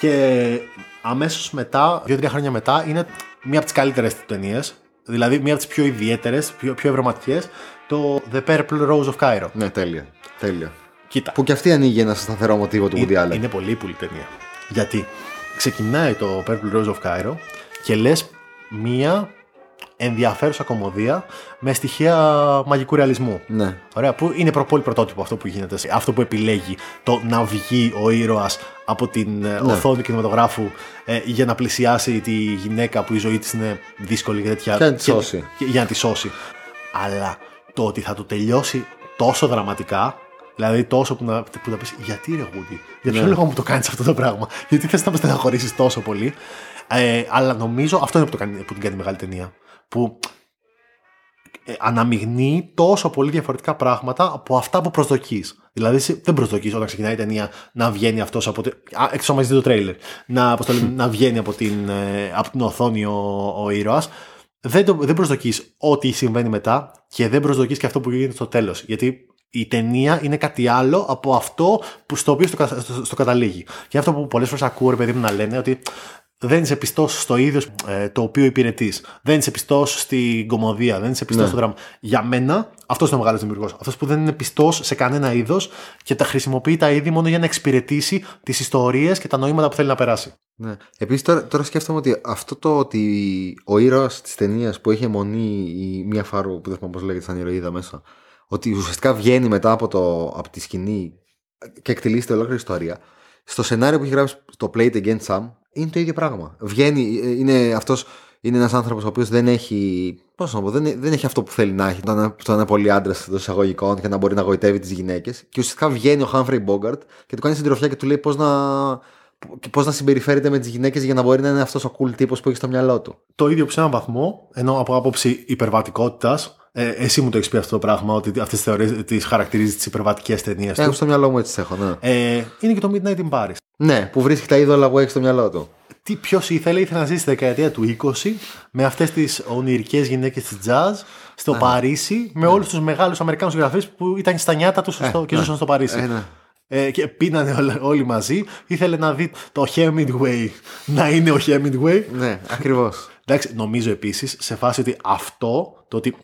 Και αμέσως μετά, δύο-τρία χρόνια μετά, είναι μία από τις καλύτερες ταινίες. Δηλαδή, μία από τις πιο ιδιαίτερες, πιο, πιο ευρωματικές, το The Purple Rose of Cairo. Ναι, τέλεια. τέλεια. Κοίτα. Που και αυτή ανοίγει ένα σταθερό μοτίβο του Woody Είναι, Allen. είναι πολύ πολύ ταινία. Γιατί ξεκινάει το Purple Rose of Cairo και λες μία ενδιαφέρουσα κομμωδία με στοιχεία μαγικού ρεαλισμού. Ναι. Ωραία, που είναι προ- πολύ πρωτότυπο αυτό που γίνεται. Αυτό που επιλέγει το να βγει ο ήρωας από την ε, Ναι. οθόνη του κινηματογράφου ε, για να πλησιάσει τη γυναίκα που η ζωή της είναι δύσκολη και τέτοια. Και να τη σώσει. και- για να τη σώσει. Αλλά το ότι θα το τελειώσει τόσο δραματικά, δηλαδή τόσο που να, που να πεις γιατί ρε Γούντι, για ποιο Ναι. λόγο μου το κάνεις αυτό το πράγμα, γιατί θες να με στεναχωρήσεις τόσο πολύ; Ε, αλλά νομίζω αυτό είναι που, το κάνει, που την κάνει μεγάλη ταινία. Που ε, αναμειγνύει τόσο πολύ διαφορετικά πράγματα από αυτά που προσδοκείς. Δηλαδή, εσύ δεν προσδοκείς όταν ξεκινάει η ταινία να βγαίνει αυτός από. τη- Α, Εκτός αν δει το τρέιλερ. Να, πώς το λέμε, να βγαίνει από την, ε, από την οθόνη ο, ο ήρωας. Δεν, το- δεν προσδοκείς ό,τι συμβαίνει μετά και δεν προσδοκείς και αυτό που γίνεται στο τέλος. Γιατί η ταινία είναι κάτι άλλο από αυτό που στο οποίο στο, κα- στο, στο καταλήγει. Και αυτό που πολλές φορές ακούω, ρε παιδί μου, να λένε ότι δεν είσαι πιστός στο είδο ε, το οποίο υπηρετείς. Δεν είσαι πιστός στην κομμωδία, δεν είσαι πιστός Ναι. στο δράμα. Για μένα, αυτός είναι ο μεγάλος δημιουργός. Αυτός που δεν είναι πιστός σε κανένα είδος και τα χρησιμοποιεί τα είδη μόνο για να εξυπηρετήσει τις ιστορίες και τα νοήματα που θέλει να περάσει. Ναι. Επίσης, τώρα, τώρα σκέφτομαι ότι αυτό το ότι ο ήρωας της ταινίας που έχει αιμονή η μία φάρου, που δεν θυμάμαι πώς λέγεται, σαν ηρωίδα μέσα, ότι ουσιαστικά βγαίνει μετά από, το, από τη σκηνή και εκτελήσεται ολόκληρη ιστορία. Στο σενάριο που έχει γράψει το Play It Again Sam είναι το ίδιο πράγμα. Βγαίνει, ε, είναι αυτός. Είναι ένας άνθρωπος ο οποίος δεν έχει. Πώς να πω, δεν, δεν έχει αυτό που θέλει να έχει. Το να, το να είναι πολύ άντρας εντός εισαγωγικών και να μπορεί να γοητεύει τις γυναίκες. Και ουσιαστικά βγαίνει ο Humphrey Bogart και του κάνει συντροφιά και του λέει πώς να, πώς να συμπεριφέρεται με τις γυναίκες για να μπορεί να είναι αυτός ο cool τύπος που έχει στο μυαλό του. Το ίδιο που σε έναν βαθμό, ενώ από άποψη υπερβατικότητας, ε, εσύ μου το έχεις πει αυτό το πράγμα, ότι αυτές τις θεωρίες τις χαρακτηρίζει τις υπερβατικές ταινίες Έχω τους. στο μυαλό μου έτσι τις έχω, ναι. Ε, είναι και το Midnight in Paris. Ναι, που βρίσκει τα είδωλα που έχει στο μυαλό του. Τι ποιος ήθελε, ήθελε να ζήσει στη δεκαετία του 20 με αυτές τις ονειρικές γυναίκες της jazz στο Παρίσι, με όλους τους μεγάλους Αμερικάνους συγγραφείς που ήταν στα νιάτα τους στο, και ναι. ζούσαν στο Παρίσι. Ε, ναι. Ε, και πίνανε όλα- όλοι μαζί. Ήθελε να δει το Hemingway να είναι ο Hemingway. Ναι, ακριβώς. Εντάξει, νομίζω επίσης σε φάση ότι αυτό, το ότι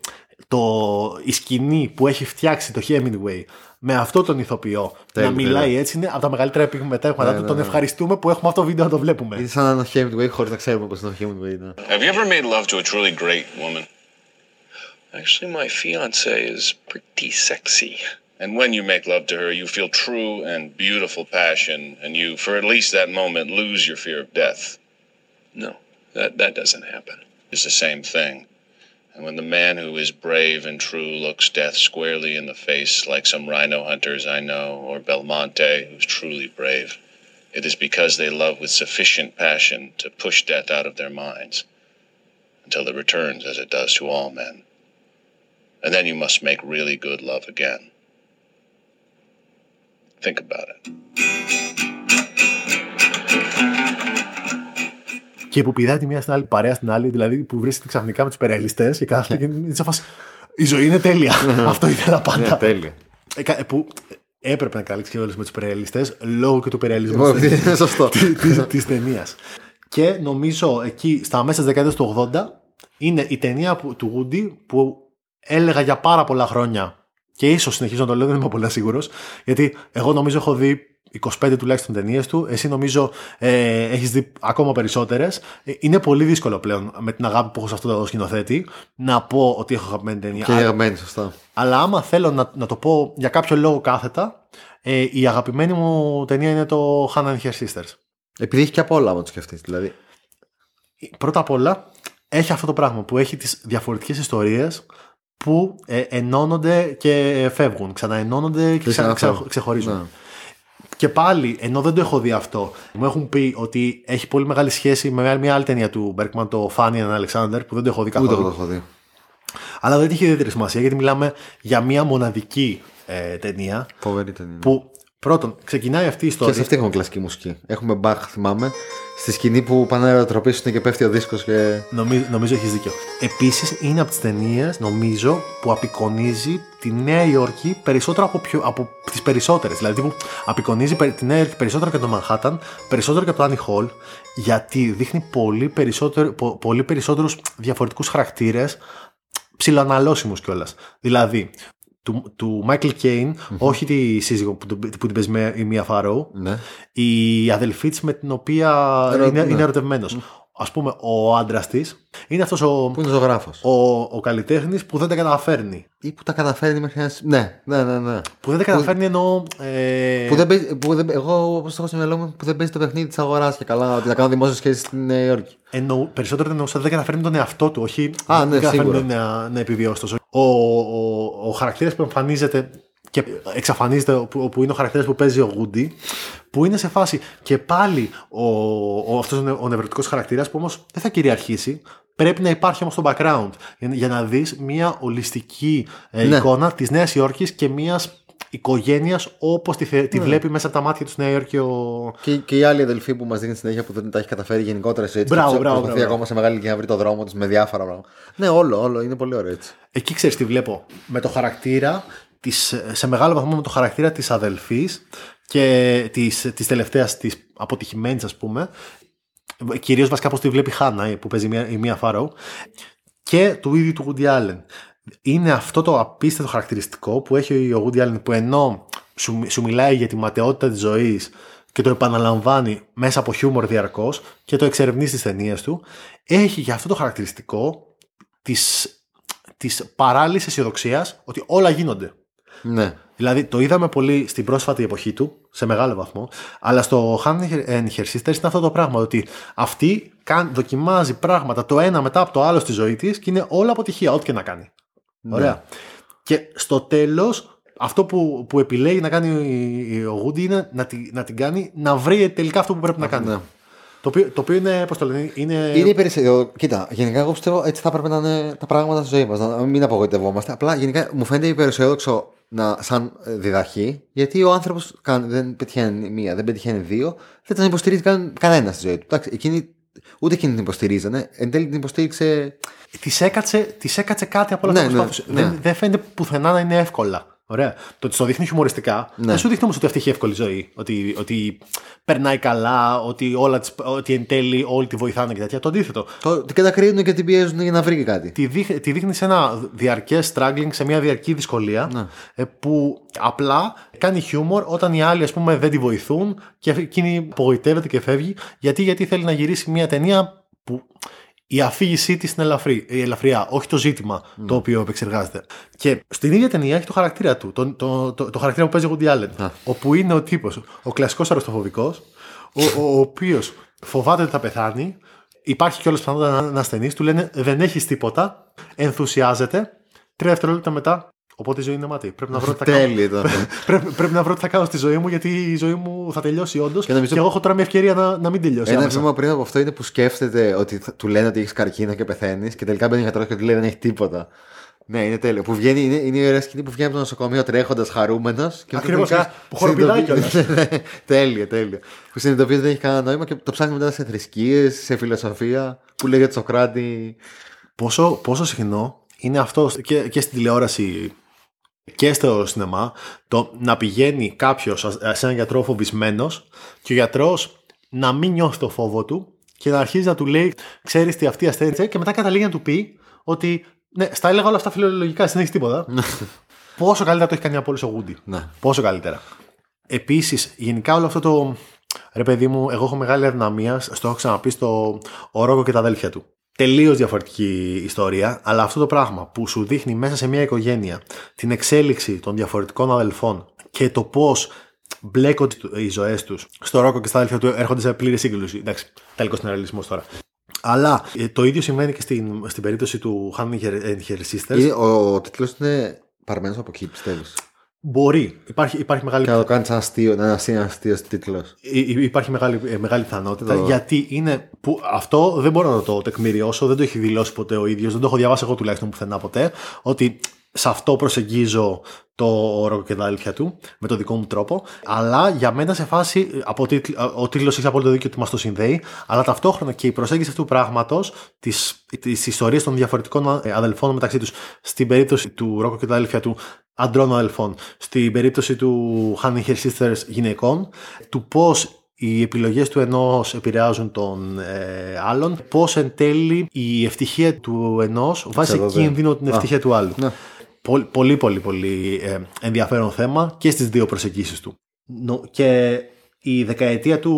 το, η σκηνή που έχει φτιάξει το Hemingway με αυτό τον ηθοποιό Τέλεια, να μιλάει τέλεια. έτσι είναι από τα μεγαλύτερα επιτεύγματα Ναι, του. ναι, τον ναι. ευχαριστούμε που έχουμε αυτό το βίντεο να το βλέπουμε. Είναι σαν να είναι ο Hemingway χωρί να ξέρουμε πώ είναι ο Hemingway. Ναι. Have you ever made love to a truly great woman? Actually, my fiance is pretty sexy. And when you make love to her, you feel true and beautiful passion, and you, for at least that moment, lose your fear of death. No, that, that doesn't happen. It's the same thing. And when the man who is brave and true looks death squarely in the face, like some rhino hunters I know, or Belmonte, who's truly brave, it is because they love with sufficient passion to push death out of their minds until it returns as it does to all men. And then you must make really good love again. Think about it. Και που πηδάει τη μία στην άλλη παρέα στην άλλη, δηλαδή που βρίσκεται ξαφνικά με τους περαιαλιστέ και κάθεται και είναι σε φάση, Η ζωή είναι τέλεια. Αυτό ήθελα πάντα. Ναι, τέλεια. Ε, κα- που έπρεπε να καλύψει και όλες με τους περαιαλιστέ λόγω και του περαιαλισμού Λοιπόν, Είναι σωστό. τη ταινίας. Και νομίζω εκεί στα μέσα της δεκαετίας του 80 είναι η ταινία που, του Woody που έλεγα για πάρα πολλά χρόνια και ίσως συνεχίζω να το λέω, δεν είμαι πολύ σίγουρος. Γιατί εγώ νομίζω έχω δει 25 τουλάχιστον ταινίες του. Εσύ νομίζω ε, έχεις δει ακόμα περισσότερες. Είναι πολύ δύσκολο πλέον με την αγάπη που έχω σε αυτό το σκηνοθέτη να πω ότι έχω αγαπημένη ταινία. Και αγαπημένη, σωστά. Αλλά άμα θέλω να, να το πω για κάποιο λόγο κάθετα, ε, η αγαπημένη μου ταινία είναι το Hannah and Her Sisters. Επειδή έχει και από όλα, άμα το σκεφτείς. Δηλαδή. Πρώτα απ' όλα, έχει αυτό το πράγμα που έχει τις διαφορετικές ιστορίες που ε, ενώνονται και φεύγουν, ξαναενώνονται και Και ξα, ξαναφεύγουν. ξα- ξεχωρίζουν. Ναι. Και πάλι, ενώ δεν το έχω δει αυτό, μου έχουν πει ότι έχει πολύ μεγάλη σχέση με μια άλλη ταινία του Bergman, το Fanny and Alexander, που δεν το έχω δει καθόλου. Ούτε εγώ το έχω δει. Αλλά δεν έχει ιδιαίτερη σημασία γιατί μιλάμε για μια μοναδική ε, ταινία Φοβερή ταινία. που Πρώτον, ξεκινάει αυτή η Και ιστορία. σε αυτή έχουμε κλασική μουσική. Έχουμε μπαχ, θυμάμαι. Στη σκηνή που πάνε να ερωτροπήσουν και πέφτει ο δίσκος και. Νομίζω, νομίζω έχεις δίκιο. Επίσης, είναι από τις ταινίες, νομίζω, που απεικονίζει τη Νέα Υόρκη περισσότερο από, πιο, από τις περισσότερες. Δηλαδή, που απεικονίζει περι- τη Νέα Υόρκη περισσότερο και το Manhattan, περισσότερο και από το Annie Hall, γιατί δείχνει πολύ, περισσότερο, πο, πολύ περισσότερους διαφορετικούς χαρακτήρες, ψιλοαναλώσιμου κιόλας. Δηλαδή, του, του Michael Caine, όχι τη σύζυγο που, του- που την παίζει με η Μία Φαρό, Ναι. η αδελφή της με την οποία Ερω- είναι, ναι. είναι ερωτευμένος. Α πούμε, ο άντρας της είναι αυτός ο, Που είναι ζωγράφος; ο, ο καλλιτέχνης που δεν τα καταφέρνει. Ή που τα καταφέρνει μέχρι ένα. Ναι, ναι, ναι. ναι. Που δεν τα καταφέρνει εννοώ. Ε, Που δεν παίζει, που δεν, εγώ όπως το έχω στο μυαλό μου, που δεν παίζει το παιχνίδι της αγοράς και καλά, ότι να κάνω δημόσια σχέση στην Νέα Υόρκη. εννοώ, περισσότερο εννοούσα δεν καταφέρνει τον εαυτό του, όχι Α, δεν ναι, καταφέρνει σίγουρα. να, να επιβιώσει τόσο. Ο, ο, ο χαρακτήρας που εμφανίζεται και εξαφανίζεται, που, που είναι ο χαρακτήρας που παίζει ο Γούντι, που είναι σε φάση και πάλι ο, ο, αυτός ο, νε- ο νευρωτικός χαρακτήρας που όμως δεν θα κυριαρχήσει, πρέπει να υπάρχει όμως στο background για, για να δεις μια ολιστική ε, Ναι. εικόνα της Νέας Υόρκης και μιας οικογένειας όπως τη, θε- Ναι. τη βλέπει μέσα από τα μάτια του στη Νέα Υόρκη ο, Και, και η άλλη αδελφή που μας δίνει συνέχεια που δεν τα έχει καταφέρει γενικότερα σε έτσι. Μπράβο, και μπράβο, προσπαθεί μπράβο. ακόμα σε μεγάλη ηλικία να βρει το δρόμο της με διάφορα πράγματα. Ναι, όλο, όλο. Είναι πολύ ωραίο έτσι. Εκεί ξέρεις τι βλέπω. Με το χαρακτήρα, της, σε μεγάλο βαθμό με το χαρακτήρα της αδελφής και της, της τελευταίας της αποτυχημένης ας πούμε. Κυρίως βασικά πως τη βλέπει η Χάνα ε, που παίζει η Μία- η Μία Φάρο και του ίδιου του Woody Allen. Είναι αυτό το απίστευτο χαρακτηριστικό που έχει ο Woody Allen που ενώ σου, σου μιλάει για τη ματαιότητα της ζωής και το επαναλαμβάνει μέσα από χιούμορ διαρκώς και το εξερευνεί στις ταινίες του έχει και αυτό το χαρακτηριστικό της, της παράλληλης αισιοδοξίας ότι όλα γίνονται. Ναι. Δηλαδή το είδαμε πολύ στην πρόσφατη εποχή του, σε μεγάλο βαθμό, αλλά στο Hand and Her Sisters είναι αυτό το πράγμα, ότι αυτή κάν- δοκιμάζει πράγματα το ένα μετά από το άλλο στη ζωή της και είναι όλα αποτυχία, ό,τι και να κάνει. Ωραία. Και στο τέλος, αυτό που, που επιλέγει να κάνει ο Woody είναι να, τη- να την κάνει να βρει τελικά αυτό που πρέπει να κάνει. ναι. Το, οποίο, το οποίο είναι, πώς το λένε, είναι... Είναι υπεραισιοδο... Κοίτα, γενικά εγώ πιστεύω έτσι θα έπρεπε να είναι τα πράγματα στη ζωή μας. Να μην απογοητευόμαστε. Απλά γενικά μου φαίνεται υπεραισιόδοξο να, σαν ε, διδαχή, γιατί ο άνθρωπος δεν πετυχαίνει μία, δεν πετυχαίνει δύο, δεν τον υποστηρίζει καν, κανένας στη ζωή του. Εντάξει, εκείνη, ούτε εκείνη την υποστηρίζανε. Εν τέλει την υποστήριξε. Της έκατσε, της έκατσε κάτι από όλα Ναι, αυτά που ναι, προσπάθησε. ναι. Δεν, δεν φαίνεται πουθενά να είναι εύκολα. Ωραία. Το ότι στο δείχνει χιουμοριστικά Ναι. δεν σου δείχνει όμως ότι αυτή έχει εύκολη ζωή. Ότι, ότι περνάει καλά, ότι, όλα τις, ότι εν τέλει όλοι τη βοηθάνε και τέτοια. Το αντίθετο. Το, την κατακρίνουν και την πιέζουν για να βρει και κάτι. Τη, δείχνει, τη δείχνει σε ένα διαρκές struggling, σε μια διαρκή δυσκολία Ναι. ε, που απλά κάνει χιούμορ όταν οι άλλοι ας πούμε δεν τη βοηθούν και εκείνη απογοητεύεται και φεύγει γιατί, γιατί θέλει να γυρίσει μια ταινία που η αφήγησή της είναι ελαφρύ, η ελαφριά, όχι το ζήτημα το οποίο επεξεργάζεται. Και στην ίδια ταινία έχει το χαρακτήρα του, το, το, το, το χαρακτήρα που παίζει ο Woody Allen, όπου είναι ο τύπος, ο κλασικός αεροστοφοβικό, ο, ο, ο οποίος φοβάται ότι θα πεθάνει, υπάρχει κιόλας πιθανότητα να είναι ασθενή, του λένε δεν έχεις τίποτα, ενθουσιάζεται, τρία δευτερόλεπτα μετά. Οπότε η ζωή είναι μάτι. Πρέπει να βρω τι θα κάνω. Τέλειο ήταν. πρέπει, πρέπει να βρω τι θα κάνω στη ζωή μου, γιατί η ζωή μου θα τελειώσει όντως. Και, νομίζω- εγώ έχω τώρα μια ευκαιρία να, να μην τελειώσει. Ένα άμεσα. βήμα πριν από αυτό είναι που σκέφτεται ότι θα- του λένε ότι έχεις καρκίνο και πεθαίνεις και τελικά μπαίνει ο γιατρός και του λέει δεν έχει τίποτα. Ναι, είναι τέλειο. Που βγαίνει, είναι, είναι η ωραία σκηνή που βγαίνει από το νοσοκομείο τρέχοντας χαρούμενος. Ακριβώς, που χοροπηδάει κιόλας. τέλειο, τέλειο. Που συνειδητοποιεί ότι δεν έχει κανένα νόημα και το ψάχνει μετά σε θρησκείες, σε φιλοσοφία. Που λέει για το Σοκράτη. Πόσο, πόσο συχνό είναι αυτό και, και στην τηλεόραση και στο σινεμά το να πηγαίνει κάποιος σε έναν γιατρό φοβισμένος και ο γιατρός να μην νιώθει το φόβο του και να αρχίζει να του λέει: Ξέρεις τι αυτή η ασθένεια είναι», και μετά καταλήγει να του πει ότι ναι, στα έλεγα όλα αυτά φιλολογικά, εσύ δεν έχεις τίποτα. Πόσο καλύτερα το έχει κάνει από όλους ο Γούντι. Ναι. Πόσο καλύτερα. Επίσης, γενικά όλο αυτό το. Ρε παιδί μου, εγώ έχω μεγάλη αδυναμία, στο έχω ξαναπεί στο ο Ρόκο και τα αδέλφια του. Τελείως διαφορετική ιστορία, αλλά αυτό το πράγμα που σου δείχνει μέσα σε μια οικογένεια την εξέλιξη των διαφορετικών αδελφών και το πώς μπλέκονται οι ζωές τους στο Ρόκο και στα αδέλφια του έρχονται σε πλήρη σύγκρουση. Εντάξει, τελικός συνεργαλισμό τώρα. Αλλά ε, το ίδιο συμβαίνει και στην, στην περίπτωση του Honey and Her Sisters. Είναι- Ο, ο τίτλος είναι παρμένο από εκεί, πιστεύεις; Μπορεί. Υπάρχει, υπάρχει μεγάλη Και να το κάνεις σαν αστείο, να είναι ένα αστείος τίτλος. Υ- υ- Υπάρχει μεγάλη, ε, μεγάλη πιθανότητα Το- γιατί είναι. Που αυτό δεν μπορώ να το τεκμηριώσω, δεν το έχει δηλώσει ποτέ ο ίδιος, δεν το έχω διαβάσει εγώ τουλάχιστον πουθενά ποτέ. Ότι σε αυτό προσεγγίζω το ροκ και τα αδέλφια του, με το δικό μου τρόπο. Αλλά για μένα σε φάση, από τίτλ, ο τίτλο έχει απόλυτο δίκιο ότι μας το συνδέει, αλλά ταυτόχρονα και η προσέγγιση αυτού του πράγματος, της ιστορίας των διαφορετικών ε, αδελφών μεταξύ τους, στην περίπτωση του ροκ και τα αδέλφια του, αντρών αδελφών, στην περίπτωση του Honey Hair Sisters γυναικών, του πώς οι επιλογές του ενός επηρεάζουν τον ε, άλλον, πώς εν τέλει η ευτυχία του ενός βάζει σε κίνδυνο την ευτυχία του άλλου. Ναι. Πολύ, πολύ, πολύ, πολύ ε, ενδιαφέρον θέμα και στις δύο προσεγγίσεις του. Και η δεκαετία του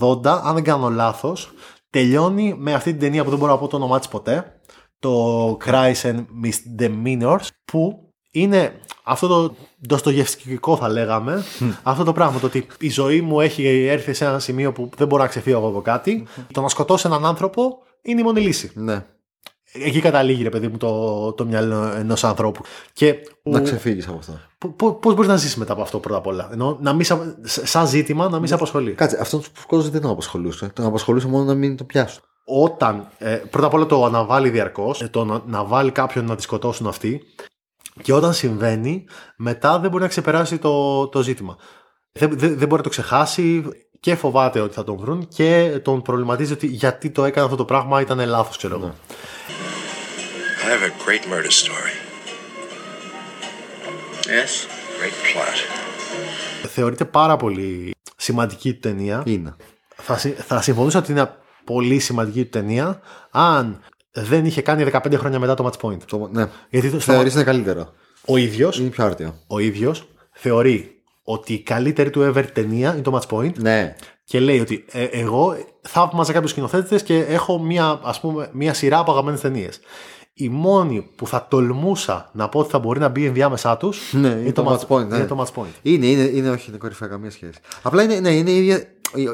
80, αν δεν κάνω λάθος, τελειώνει με αυτή την ταινία που δεν μπορώ να πω το όνομά της ποτέ, το Cries and Misdemeanors, που είναι αυτό το ντοστογευσκικό θα λέγαμε, αυτό το πράγμα, το ότι η ζωή μου έχει έρθει σε ένα σημείο που δεν μπορώ να ξεφύγω από κάτι, το να σκοτώσω έναν άνθρωπο είναι η μόνη λύση. Ναι. Εκεί καταλήγει, ρε παιδί μου, το, το μυαλό ενός ανθρώπου. Και να ξεφύγεις από αυτό. Πώς μπορείς να ζήσει μετά από αυτό πρώτα απ' όλα; Ενώ να μην, σαν ζήτημα να μην σε απασχολεί. Κάτσε, αυτό του κόσμος δεν τον απασχολούσε. Τον απασχολούσε μόνο να μην το πιάσουν. Όταν ε, πρώτα απ' όλα το αναβάλει διαρκώς, ε, το να, να βάλει κάποιον να τη σκοτώσουν αυτοί, και όταν συμβαίνει, μετά δεν μπορεί να ξεπεράσει το, το ζήτημα. Δεν, δεν, δεν μπορεί να το ξεχάσει και φοβάται ότι θα τον βρουν και τον προβληματίζει ότι γιατί το έκανε αυτό το πράγμα ήταν λάθος, ξέρω εγώ. I have a great murder story. Yes, great plot. Θεωρείται πάρα πολύ σημαντική του ταινία. Είναι. Θα, θα συμφωνούσα ότι είναι πολύ σημαντική του ταινία αν δεν είχε κάνει 15 χρόνια μετά το match point. Το, ναι. Γιατί το Θεωρείς είναι καλύτερο. Ο ίδιο. Είναι πιο άρτιο. Ο ίδιος θεωρεί ότι η καλύτερη του ever ταινία είναι το match point. Ναι. Και λέει ότι ε, εγώ θαύμαζα κάποιους σκηνοθέτες και έχω μία, ας πούμε, μία σειρά από αγαπημένες ταινίες. Η μόνη που θα τολμούσα να πω ότι θα μπορεί να μπει ενδιάμεσά τους ναι, είναι, το, match point. Ναι. Είναι το match point. Είναι, είναι, είναι όχι, είναι κορυφαία καμία σχέση. Απλά είναι, ναι, είναι η ίδια,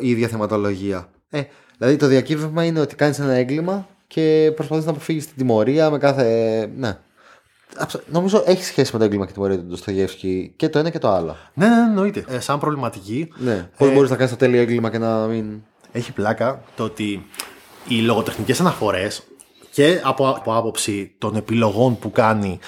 η ίδια θεματολογία. Ε, δηλαδή το διακύβευμα είναι ότι κάνεις ένα έγκλημα και προσπαθείς να αποφύγεις την τιμωρία με κάθε. Ναι. Νομίζω έχει σχέση με το έγκλημα και τη τιμωρία του Ντοστογεύσκη και το ένα και το άλλο. Ναι, ναι, ναι εννοείται. Ε, σαν προβληματική. Ναι. Πώς ε, μπορείς να κάνεις το τέλειο έγκλημα και να μην. Έχει πλάκα το ότι οι λογοτεχνικές αναφορές και από, από άποψη των επιλογών που κάνει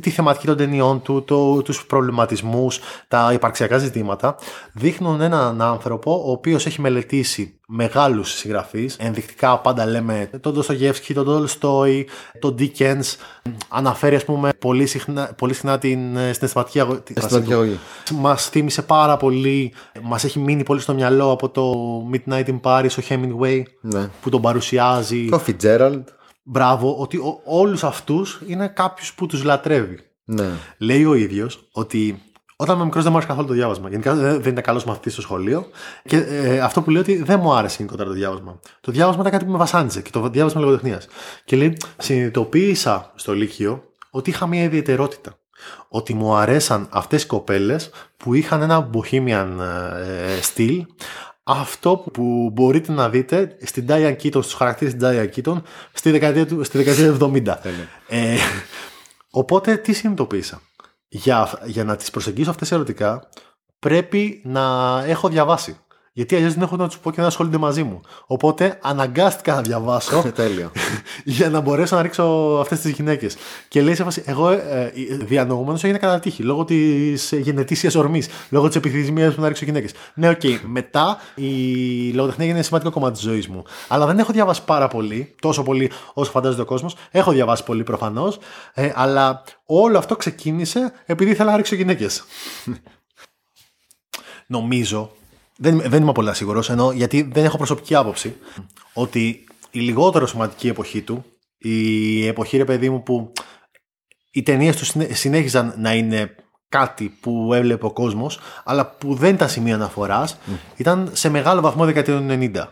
τη θεματική των ταινιών του, το, τους προβληματισμούς, τα υπαρξιακά ζητήματα, δείχνουν έναν άνθρωπο ο οποίος έχει μελετήσει μεγάλους συγγραφείς. Ενδεικτικά πάντα λέμε τον Ντοστογεύσκη, τον Τολστόι, τον Ντίκενς. Αναφέρει ας πούμε πολύ συχνά, πολύ συχνά την ε, συναισθηματική αγωγή. Μας θύμισε πάρα πολύ, μας έχει μείνει πολύ στο μυαλό από το Midnight in Paris, ο Hemingway, ναι. που τον παρουσιάζει. Το Fitzgerald. Μπράβο, ότι όλους αυτούς είναι κάποιο που τους λατρεύει. Ναι. Λέει ο ίδιος ότι όταν είμαι μικρός δεν μου άρεσε καθόλου το διάβασμα. Γενικά δεν ήταν καλός μαθητής στο σχολείο. Και ε, αυτό που λέει ότι δεν μου άρεσε γενικότερα το διάβασμα. Το διάβασμα ήταν κάτι που με βασάνιζε και το διάβασμα λογοτεχνίας. Και λέει, συνειδητοποίησα στο Λύκειο ότι είχα μια ιδιαιτερότητα. Ότι μου αρέσαν αυτές οι κοπέλες που είχαν ένα bohemian ε, στυλ, αυτό που μπορείτε να δείτε στην Diane Keaton, στους χαρακτήρες της Diane Keaton στη δεκαετία του, στη δεκαετία του 70. ε, οπότε τι συνειδητοποίησα; Για, για να τις προσεγγίσω αυτές ερωτικά πρέπει να έχω διαβάσει. Γιατί αλλιώς δεν έχω να τους πω και να ασχολούνται μαζί μου. Οπότε αναγκάστηκα να διαβάσω. Τέλειο. για να μπορέσω να ρίξω αυτές τις γυναίκες. Και λέει σε φάση, εγώ ε, διανοούμενος έγινε κατά τύχη. Λόγω της γενετήσιας ορμής. Λόγω της επιθυμίας μου να ρίξω γυναίκες. Ναι, OK. Okay. Μετά η λογοτεχνία έγινε σημαντικό κομμάτι της ζωής μου. Αλλά δεν έχω διαβάσει πάρα πολύ, τόσο πολύ όσο φαντάζεται ο κόσμος. Έχω διαβάσει πολύ προφανώς. Ε, αλλά όλο αυτό ξεκίνησε επειδή ήθελα να ρίξω γυναίκες. Νομίζω δεν, δεν είμαι πολύ σίγουρος, ενώ γιατί δεν έχω προσωπική άποψη, ότι η λιγότερο σημαντική εποχή του, η εποχή ρε παιδί μου που οι ταινίες τους συνέχιζαν να είναι κάτι που έβλεπε ο κόσμος, αλλά που δεν ήταν σημείο αναφοράς, ήταν σε μεγάλο βαθμό δεκαετία του 90.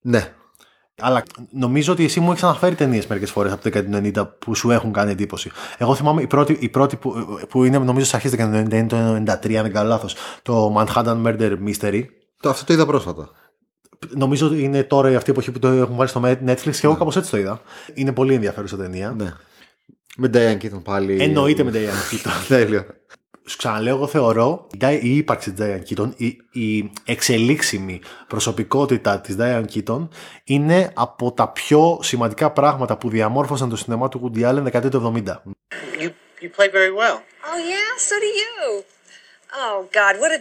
Ναι. Αλλά νομίζω ότι εσύ μου έχεις αναφέρει ταινίες μερικές φορές από το 1990 που σου έχουν κάνει εντύπωση. Εγώ θυμάμαι η πρώτη, η πρώτη που, που είναι νομίζω στις αρχές του 1990 είναι το 1993, αν δεν κάνω λάθος. Το Manhattan Murder Mystery. Το, αυτό το είδα πρόσφατα. Νομίζω ότι είναι τώρα η αυτή η εποχή που το έχουν βάλει στο Netflix και εγώ ναι. κάπως έτσι το είδα. Είναι πολύ ενδιαφέρουσα ταινία. Ναι. Με Diane Keaton πάλι. Εννοείται με Diane Keaton. Τέλειο σου ξαναλέω, εγώ θεωρώ η ύπαρξη τη Diane Keaton, η, η εξελίξιμη προσωπικότητα τη Diane Keaton είναι από τα πιο σημαντικά πράγματα που διαμόρφωσαν το σινεμά του Woody Allen δεκαετία του 70. You You play very well. Oh yeah, so do you. Oh God, what a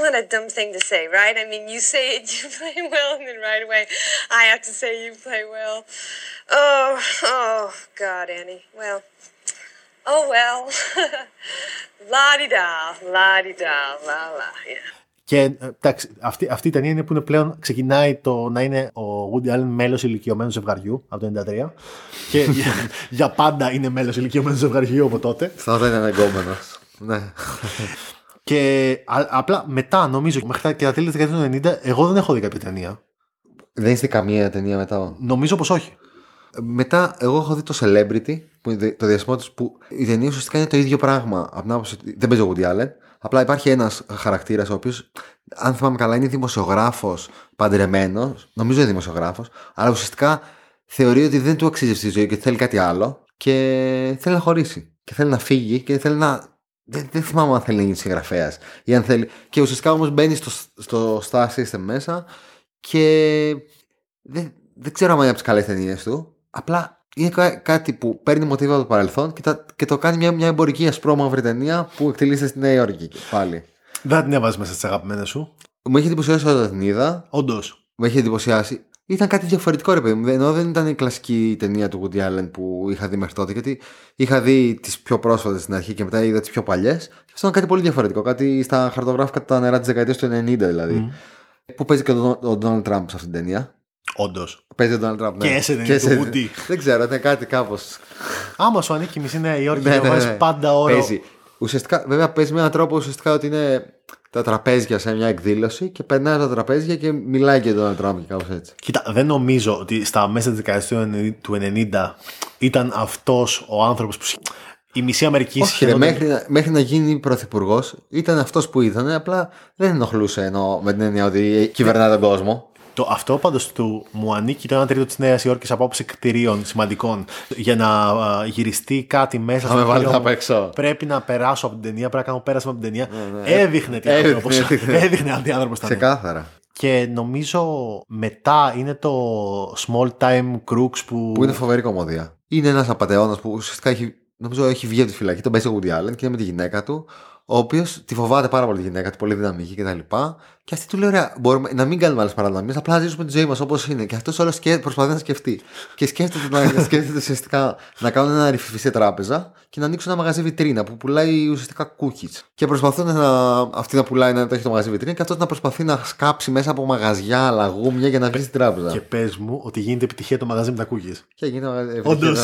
what a dumb thing to say, right? I mean, you say it, you play well, and then right away, I have to say you play well. Oh, oh God, Annie. Well, oh well. la di da, la di da, la la. Yeah. Και ε, εντάξει, αυτή, αυτή η ταινία είναι που είναι πλέον ξεκινάει το να είναι ο Woody Allen μέλος ηλικιωμένου ζευγαριού από το 1993. και για, για πάντα είναι μέλος ηλικιωμένου ζευγαριού από τότε. Θα δεν είναι εγκόμενο. ναι. Και α- απλά μετά, νομίζω, μέχρι τα, και τα τέλη της δεκαετίας του 90, εγώ δεν έχω δει κάποια ταινία. Δεν είστε καμία ταινία μετά; Νομίζω πως όχι. Μετά, εγώ έχω δει το Celebrity, που είναι το διασμό τους, που η ταινία ουσιαστικά είναι το ίδιο πράγμα. Από την άποψη ότι δεν παίζει ο Woody Allen. Απλά υπάρχει ένας χαρακτήρας ο οποίος, αν θυμάμαι καλά, είναι δημοσιογράφος παντρεμένος. Νομίζω είναι δημοσιογράφος. Αλλά ουσιαστικά θεωρεί ότι δεν του αξίζει αυτή η ζωή και θέλει κάτι άλλο. Και θέλει να χωρίσει. Και θέλει να φύγει και θέλει να. Δεν, δεν θυμάμαι αν θέλει να γίνει συγγραφέας. Ή αν θέλει. Και ουσιαστικά όμως μπαίνει στο, στο Star System μέσα και δεν, δεν ξέρω αν είναι από τις καλές ταινίες του. Απλά είναι κα- κάτι που παίρνει μοτίβα από το παρελθόν και, τα, και το κάνει μια, μια εμπορική ασπρόμαυρη ταινία που εκτελείται στη Νέα Υόρκη πάλι. Δεν την έβαζες μέσα στις αγαπημένες σου. Μου είχε εντυπωσιάσει όταν την είδα. Όντως. Μου είχε εντυπωσιάσει. Ήταν κάτι διαφορετικό, ρε παιδί μου. Ενώ δεν ήταν η κλασική ταινία του Woody Allen που είχα δει μέχρι τότε. Γιατί είχα δει τις πιο πρόσφατες στην αρχή και μετά είδα τις πιο παλιές. Αυτό ήταν κάτι πολύ διαφορετικό. Κάτι στα χαρτογράφικα τα νερά της δεκαετίας του 90 δηλαδή. Που παίζει και ο Ντο- ο Donald Trump σε αυτήν την ταινία. Όντως. Παίζει ο Donald Trump. Ναι. Και σε ταινία του Woody. Δεν ξέρω, ήταν κάτι κάπως. Άμα σου ανήκει η μισή Νέα Υόρκη Ναι, και ναι, βάζεις ναι. πάντα όρο. Παίζει. Ουσιαστικά, βέβαια, παίζει με έναν τρόπο ουσιαστικά ότι είναι τα τραπέζια σε μια εκδήλωση και περνάει από τα τραπέζια και μιλάει και τον Donald Trump και κάπως έτσι. Κοίτα, δεν νομίζω ότι στα μέσα της δεκαετίας του 90 ήταν αυτός ο άνθρωπος που. σ- Η μισή Αμερική Όχι, ρε, σχεδόν- μέχρι, να- μέχρι να γίνει πρωθυπουργός ήταν αυτός που ήταν, απλά δεν ενοχλούσε ενώ με την έννοια ότι κυβερνάει τον κόσμο. Το, αυτό πάντως του μου ανήκει το 1 τρίτο της Νέας Υόρκης από άποψη κτηρίων σημαντικών. Για να α, γυριστεί κάτι μέσα Θα με βάλει κτίριο απ' μου, έξω. Πρέπει να περάσω από την ταινία, πρέπει να κάνω πέρασμα από την ταινία. ναι. Έδειχνε τι Έδειχνε, άνθρωπος- έδειχνε. Έδειχνε αν τι άνθρωπο ήταν. Ξεκάθαρα. Και νομίζω μετά είναι το Small Time Crooks που. Που είναι φοβερή κομμωδία. Είναι ένας απαταιώνας που ουσιαστικά έχει, νομίζω έχει βγει από τη φυλακή, τον παίζει ο Woody Allen και είναι με τη γυναίκα του, ο οποίος τη φοβάται πάρα πολύ τη γυναίκα του, πολύ δυναμική κτλ. Και αυτή του λέει: Ωραία, μπορούμε να μην κάνουμε άλλε παρανομίε, απλά να ζήσουμε τη ζωή μα όπω είναι. Και αυτό όλο σκέ, προσπαθεί να σκεφτεί. Και σκέφτεται, να, σκέφτεται ουσιαστικά να κάνουν ένα ρηφιφί σε τράπεζα και να ανοίξουν ένα μαγαζί βιτρίνα που πουλάει ουσιαστικά cookies. Και προσπαθούν να, αυτή να πουλάει να το έχει το μαγαζί βιτρίνα και αυτό να προσπαθεί να σκάψει μέσα από μαγαζιά, λαγούμια για να βγει στην τράπεζα. Και πε μου ότι γίνεται επιτυχία το μαγαζί με τα cookies. Και γίνεται επιτυχία. Όντως.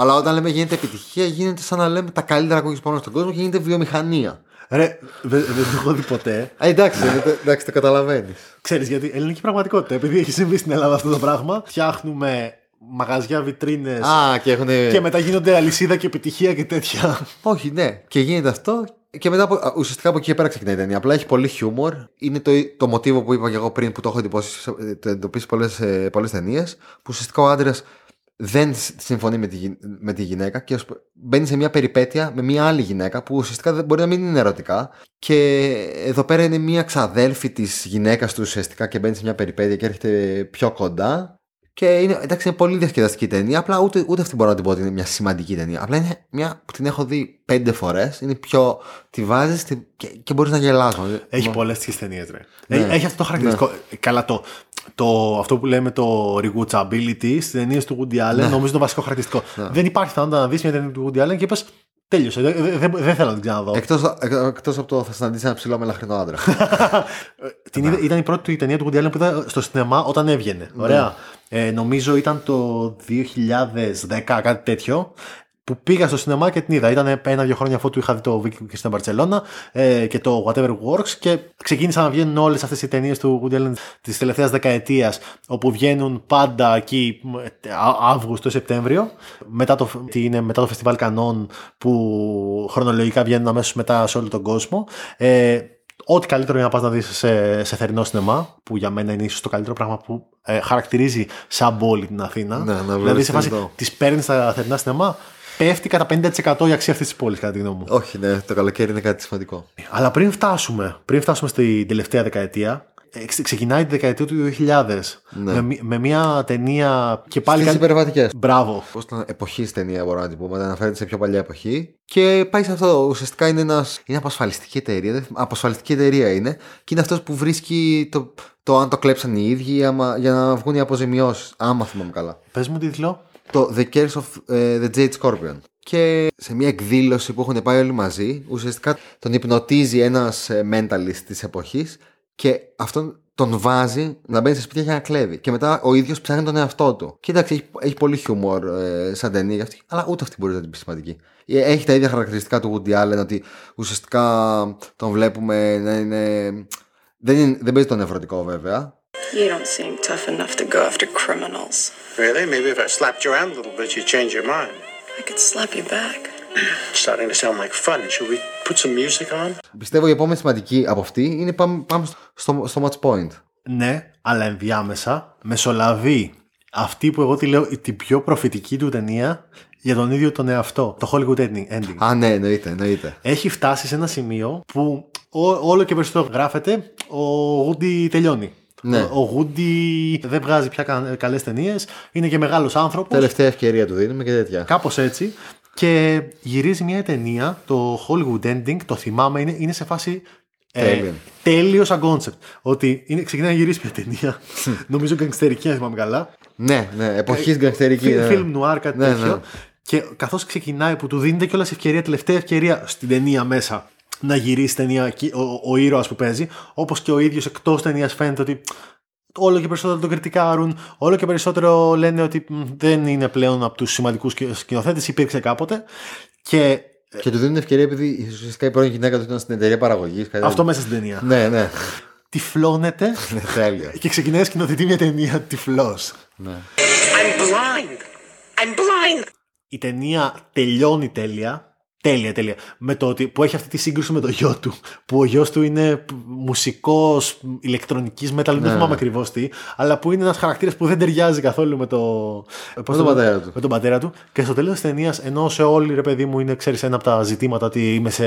Αλλά όταν λέμε γίνεται επιτυχία, γίνεται σαν να λέμε τα καλύτερα κόκκι πάνω στον κόσμο και γίνεται βιομηχανία. Ρε, δεν δεν το έχω δει ποτέ. Α, εντάξει, δεν- εντάξει, το καταλαβαίνεις. Ξέρεις γιατί ελληνική πραγματικότητα. Επειδή έχει συμβεί στην Ελλάδα αυτό το πράγμα, φτιάχνουμε μαγαζιά, βιτρίνες. Α, και έχουν. Και μετά γίνονται αλυσίδα και επιτυχία και τέτοια. Όχι, ναι. Και γίνεται αυτό. Και μετά από, α, ουσιαστικά από εκεί και πέρα ξεκινάει η ταινία. Απλά έχει πολύ χιούμορ. Είναι το, το μοτίβο που είπα και εγώ πριν που το έχω εντυπώσει, σε- το εντοπίσει πολλές πολλές ταινίες. Που ουσιαστικά ο άντρας δεν σ- συμφωνεί με τη, γυ- με τη γυναίκα και ως- μπαίνει σε μια περιπέτεια με μια άλλη γυναίκα που ουσιαστικά δεν μπορεί να μην είναι ερωτικά. Και εδώ πέρα είναι μια ξαδέλφη της γυναίκας του ουσιαστικά και μπαίνει σε μια περιπέτεια και έρχεται πιο κοντά. Και είναι, εντάξει, είναι πολύ διασκεδαστική ταινία. Απλά ούτε, ούτε αυτή μπορώ να την πω ότι είναι μια σημαντική ταινία. Απλά είναι μια που την έχω δει πέντε φορές. Είναι πιο. Τη βάζεις και, και μπορείς να γελάσει. Έχει πολλές τέτοιες ταινίες, ρε. Έχει- Έχει αυτό το χαρακτηριστικό. Καλά, το, το, αυτό που λέμε το rewatchability στις ταινίες του Woody Allen, νομίζω είναι το βασικό χαρακτηριστικό. Δεν υπάρχει πιθανότητα να δεις μια ταινία του Woody Allen και πες τέλειωσε. Δεν, δεν, δεν- δεν θέλω να την ξαναδώ. Εκτός εκτός από το θα συναντήσει ένα ψηλό μελαχρινό άντρα. Την είδα, ήταν η πρώτη του ταινία του Woody Allen που είδα στο σινεμά όταν έβγαινε. Ωραία. Ε, νομίζω ήταν το 2010, κάτι τέτοιο. Που πήγα στο σινεμά και την είδα. Ήταν ένα-δύο χρόνια αφού του είχα δει το Vicky και στην Μπαρσελόνα ε, και το Whatever Works. Και ξεκίνησαν να βγαίνουν όλες αυτές οι ταινίες του Woody Allen της τελευταίας δεκαετίας. Όπου βγαίνουν πάντα εκεί ε, Α- Αύγουστο-Σεπτέμβριο. Μετά το, τι είναι, μετά το Φεστιβάλ Κανών που χρονολογικά βγαίνουν αμέσως μετά σε όλο τον κόσμο. Ε, Ό,τι καλύτερο είναι να πας να δεις σε, σε θερινό σινεμά, που για μένα είναι ίσως το καλύτερο πράγμα που ε, χαρακτηρίζει σαν πόλη την Αθήνα. Ναι, να δηλαδή βλέπεις σε φάση θερινό. τη παίρνεις στα θερινά σινεμά, πέφτει κατά 50% η αξία αυτής της πόλης, κατά τη γνώμη μου. Όχι, ναι, το καλοκαίρι είναι κάτι σημαντικό. Αλλά πριν φτάσουμε, πριν φτάσουμε στην τελευταία δεκαετία, ε, ξε- ξεκινάει τη δεκαετία του 2000 με, μι- με μια ταινία και πάλι. Στις κάνει- υπερβατικές. Μπράβο. Πώς ήταν εποχής ταινία, μπορώ να την πούμε. Αναφέρεται σε πιο παλιά εποχή. Και πάει σε αυτό. Ουσιαστικά είναι, ένας, είναι απασφαλιστική εταιρεία. δεν θυμάμαι, Απασφαλιστική εταιρεία είναι. Και είναι αυτός που βρίσκει το, το αν το κλέψαν οι ίδιοι άμα, για να βγουν οι αποζημιώσεις. Άμα θυμάμαι καλά. Πες μου τίτλο. Το The Curse of ε, the Jade Scorpion. Και σε μια εκδήλωση που έχουν πάει όλοι μαζί, ουσιαστικά τον υπνοτίζει ένας mentalist της εποχής και αυτόν τον βάζει να μπαίνει σε σπίτια για να κλέβει. Και μετά ο ίδιος ψάχνει τον εαυτό του. Και εντάξει, έχει, έχει πολύ χιούμορ ε, σαν ταινία αυτή, αλλά ούτε αυτή μπορεί να την πει σημαντική. Ε, Έχει τα ίδια χαρακτηριστικά του Woody Allen, ότι ουσιαστικά τον βλέπουμε να είναι. Δεν, είναι, δεν παίζει το νευρωτικό βέβαια. You don't seem tough enough to go after criminals. Really? Maybe if I slapped you around a little bit, you'd change your mind. I could slap you back. Starting to sound like fun. Should we put some music on? Πιστεύω η επόμενη σημαντική από αυτή είναι πάμε, πάμε στο, στο match point. Ναι, αλλά ενδιάμεσα μεσολαβεί αυτή που εγώ τη λέω την πιο προφητική του ταινία για τον ίδιο τον εαυτό. Το Hollywood ending. ending. Α, ναι, εννοείται, εννοείται. Έχει φτάσει σε ένα σημείο που ό- όλο και περισσότερο γράφεται ο Woody τελειώνει. Ναι. Ο ο Woody δεν βγάζει πια κα, καλές ταινίες, είναι και μεγάλος άνθρωπος. Τελευταία ευκαιρία του δίνουμε και τέτοια. Κάπως έτσι. Και γυρίζει μια ταινία, το Hollywood Ending, το θυμάμαι, είναι, είναι σε φάση. Τέλειο. τέλειος σαν concept. Ότι είναι, ξεκινάει να γυρίσει μια ταινία. νομίζω γκαγκστερική, αν θυμάμαι καλά. Ναι, ναι, εποχής γκαγκστερική. Φι- ναι. Φιλμ νουάρ, κάτι Ναι, τέτοιο. ναι. Και καθώς ξεκινάει, που του δίνεται κιόλας ευκαιρία, τελευταία ευκαιρία στην ταινία μέσα να γυρίσει ταινία εκεί, ο, ο ήρωας που παίζει, όπως και ο ίδιος εκτός ταινίας φαίνεται ότι όλο και περισσότερο τον κριτικάρουν, όλο και περισσότερο λένε ότι μ, δεν είναι πλέον από τους σημαντικούς σκηνοθέτες, υπήρξε κάποτε. Και Και του δίνουν ευκαιρία επειδή ουσιαστικά η πρώην γυναίκα του ήταν στην εταιρεία παραγωγής. αυτό μέσα στην ταινία. Ναι, ναι. Τυφλώνεται Ναι, Τέλεια. και ξεκινάει να σκηνοθετεί μια ταινία τυφλό. I'm blind. I'm blind. η ταινία τελειώνει τέλεια. Τέλεια, τέλεια. Με το ότι που έχει αυτή τη σύγκρουση με το γιο του. Που ο γιος του είναι μουσικός ηλεκτρονικής metal, δεν θυμάμαι ακριβώς τι. Αλλά που είναι ένας χαρακτήρας που δεν ταιριάζει καθόλου με, το... πώς τον το- πατέρα του. με τον πατέρα του. Και στο τέλος της ταινίας, ενώ σε όλη ρε παιδί μου είναι, ξέρεις, ένα από τα ζητήματα ότι είμαι σε...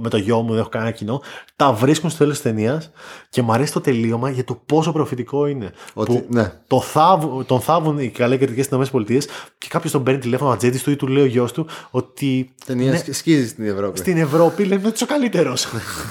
με το γιο μου, δεν έχω κανένα κοινό. Τα βρίσκουν στο τέλος της ταινίας και μου αρέσει το τελείωμα για το πόσο προφητικό είναι. Ότι- που ναι. το θάβουν, τον θάβουν οι καλές κριτικέ στι ΗΠΑ και κάποιος τον παίρνει τηλέφωνο ατζέντης του ή του λέει ο γιος του ότι Ταινία ναι, σκ- σκίζει στην Ευρώπη. στην Ευρώπη λένε ότι είσαι ο καλύτερος.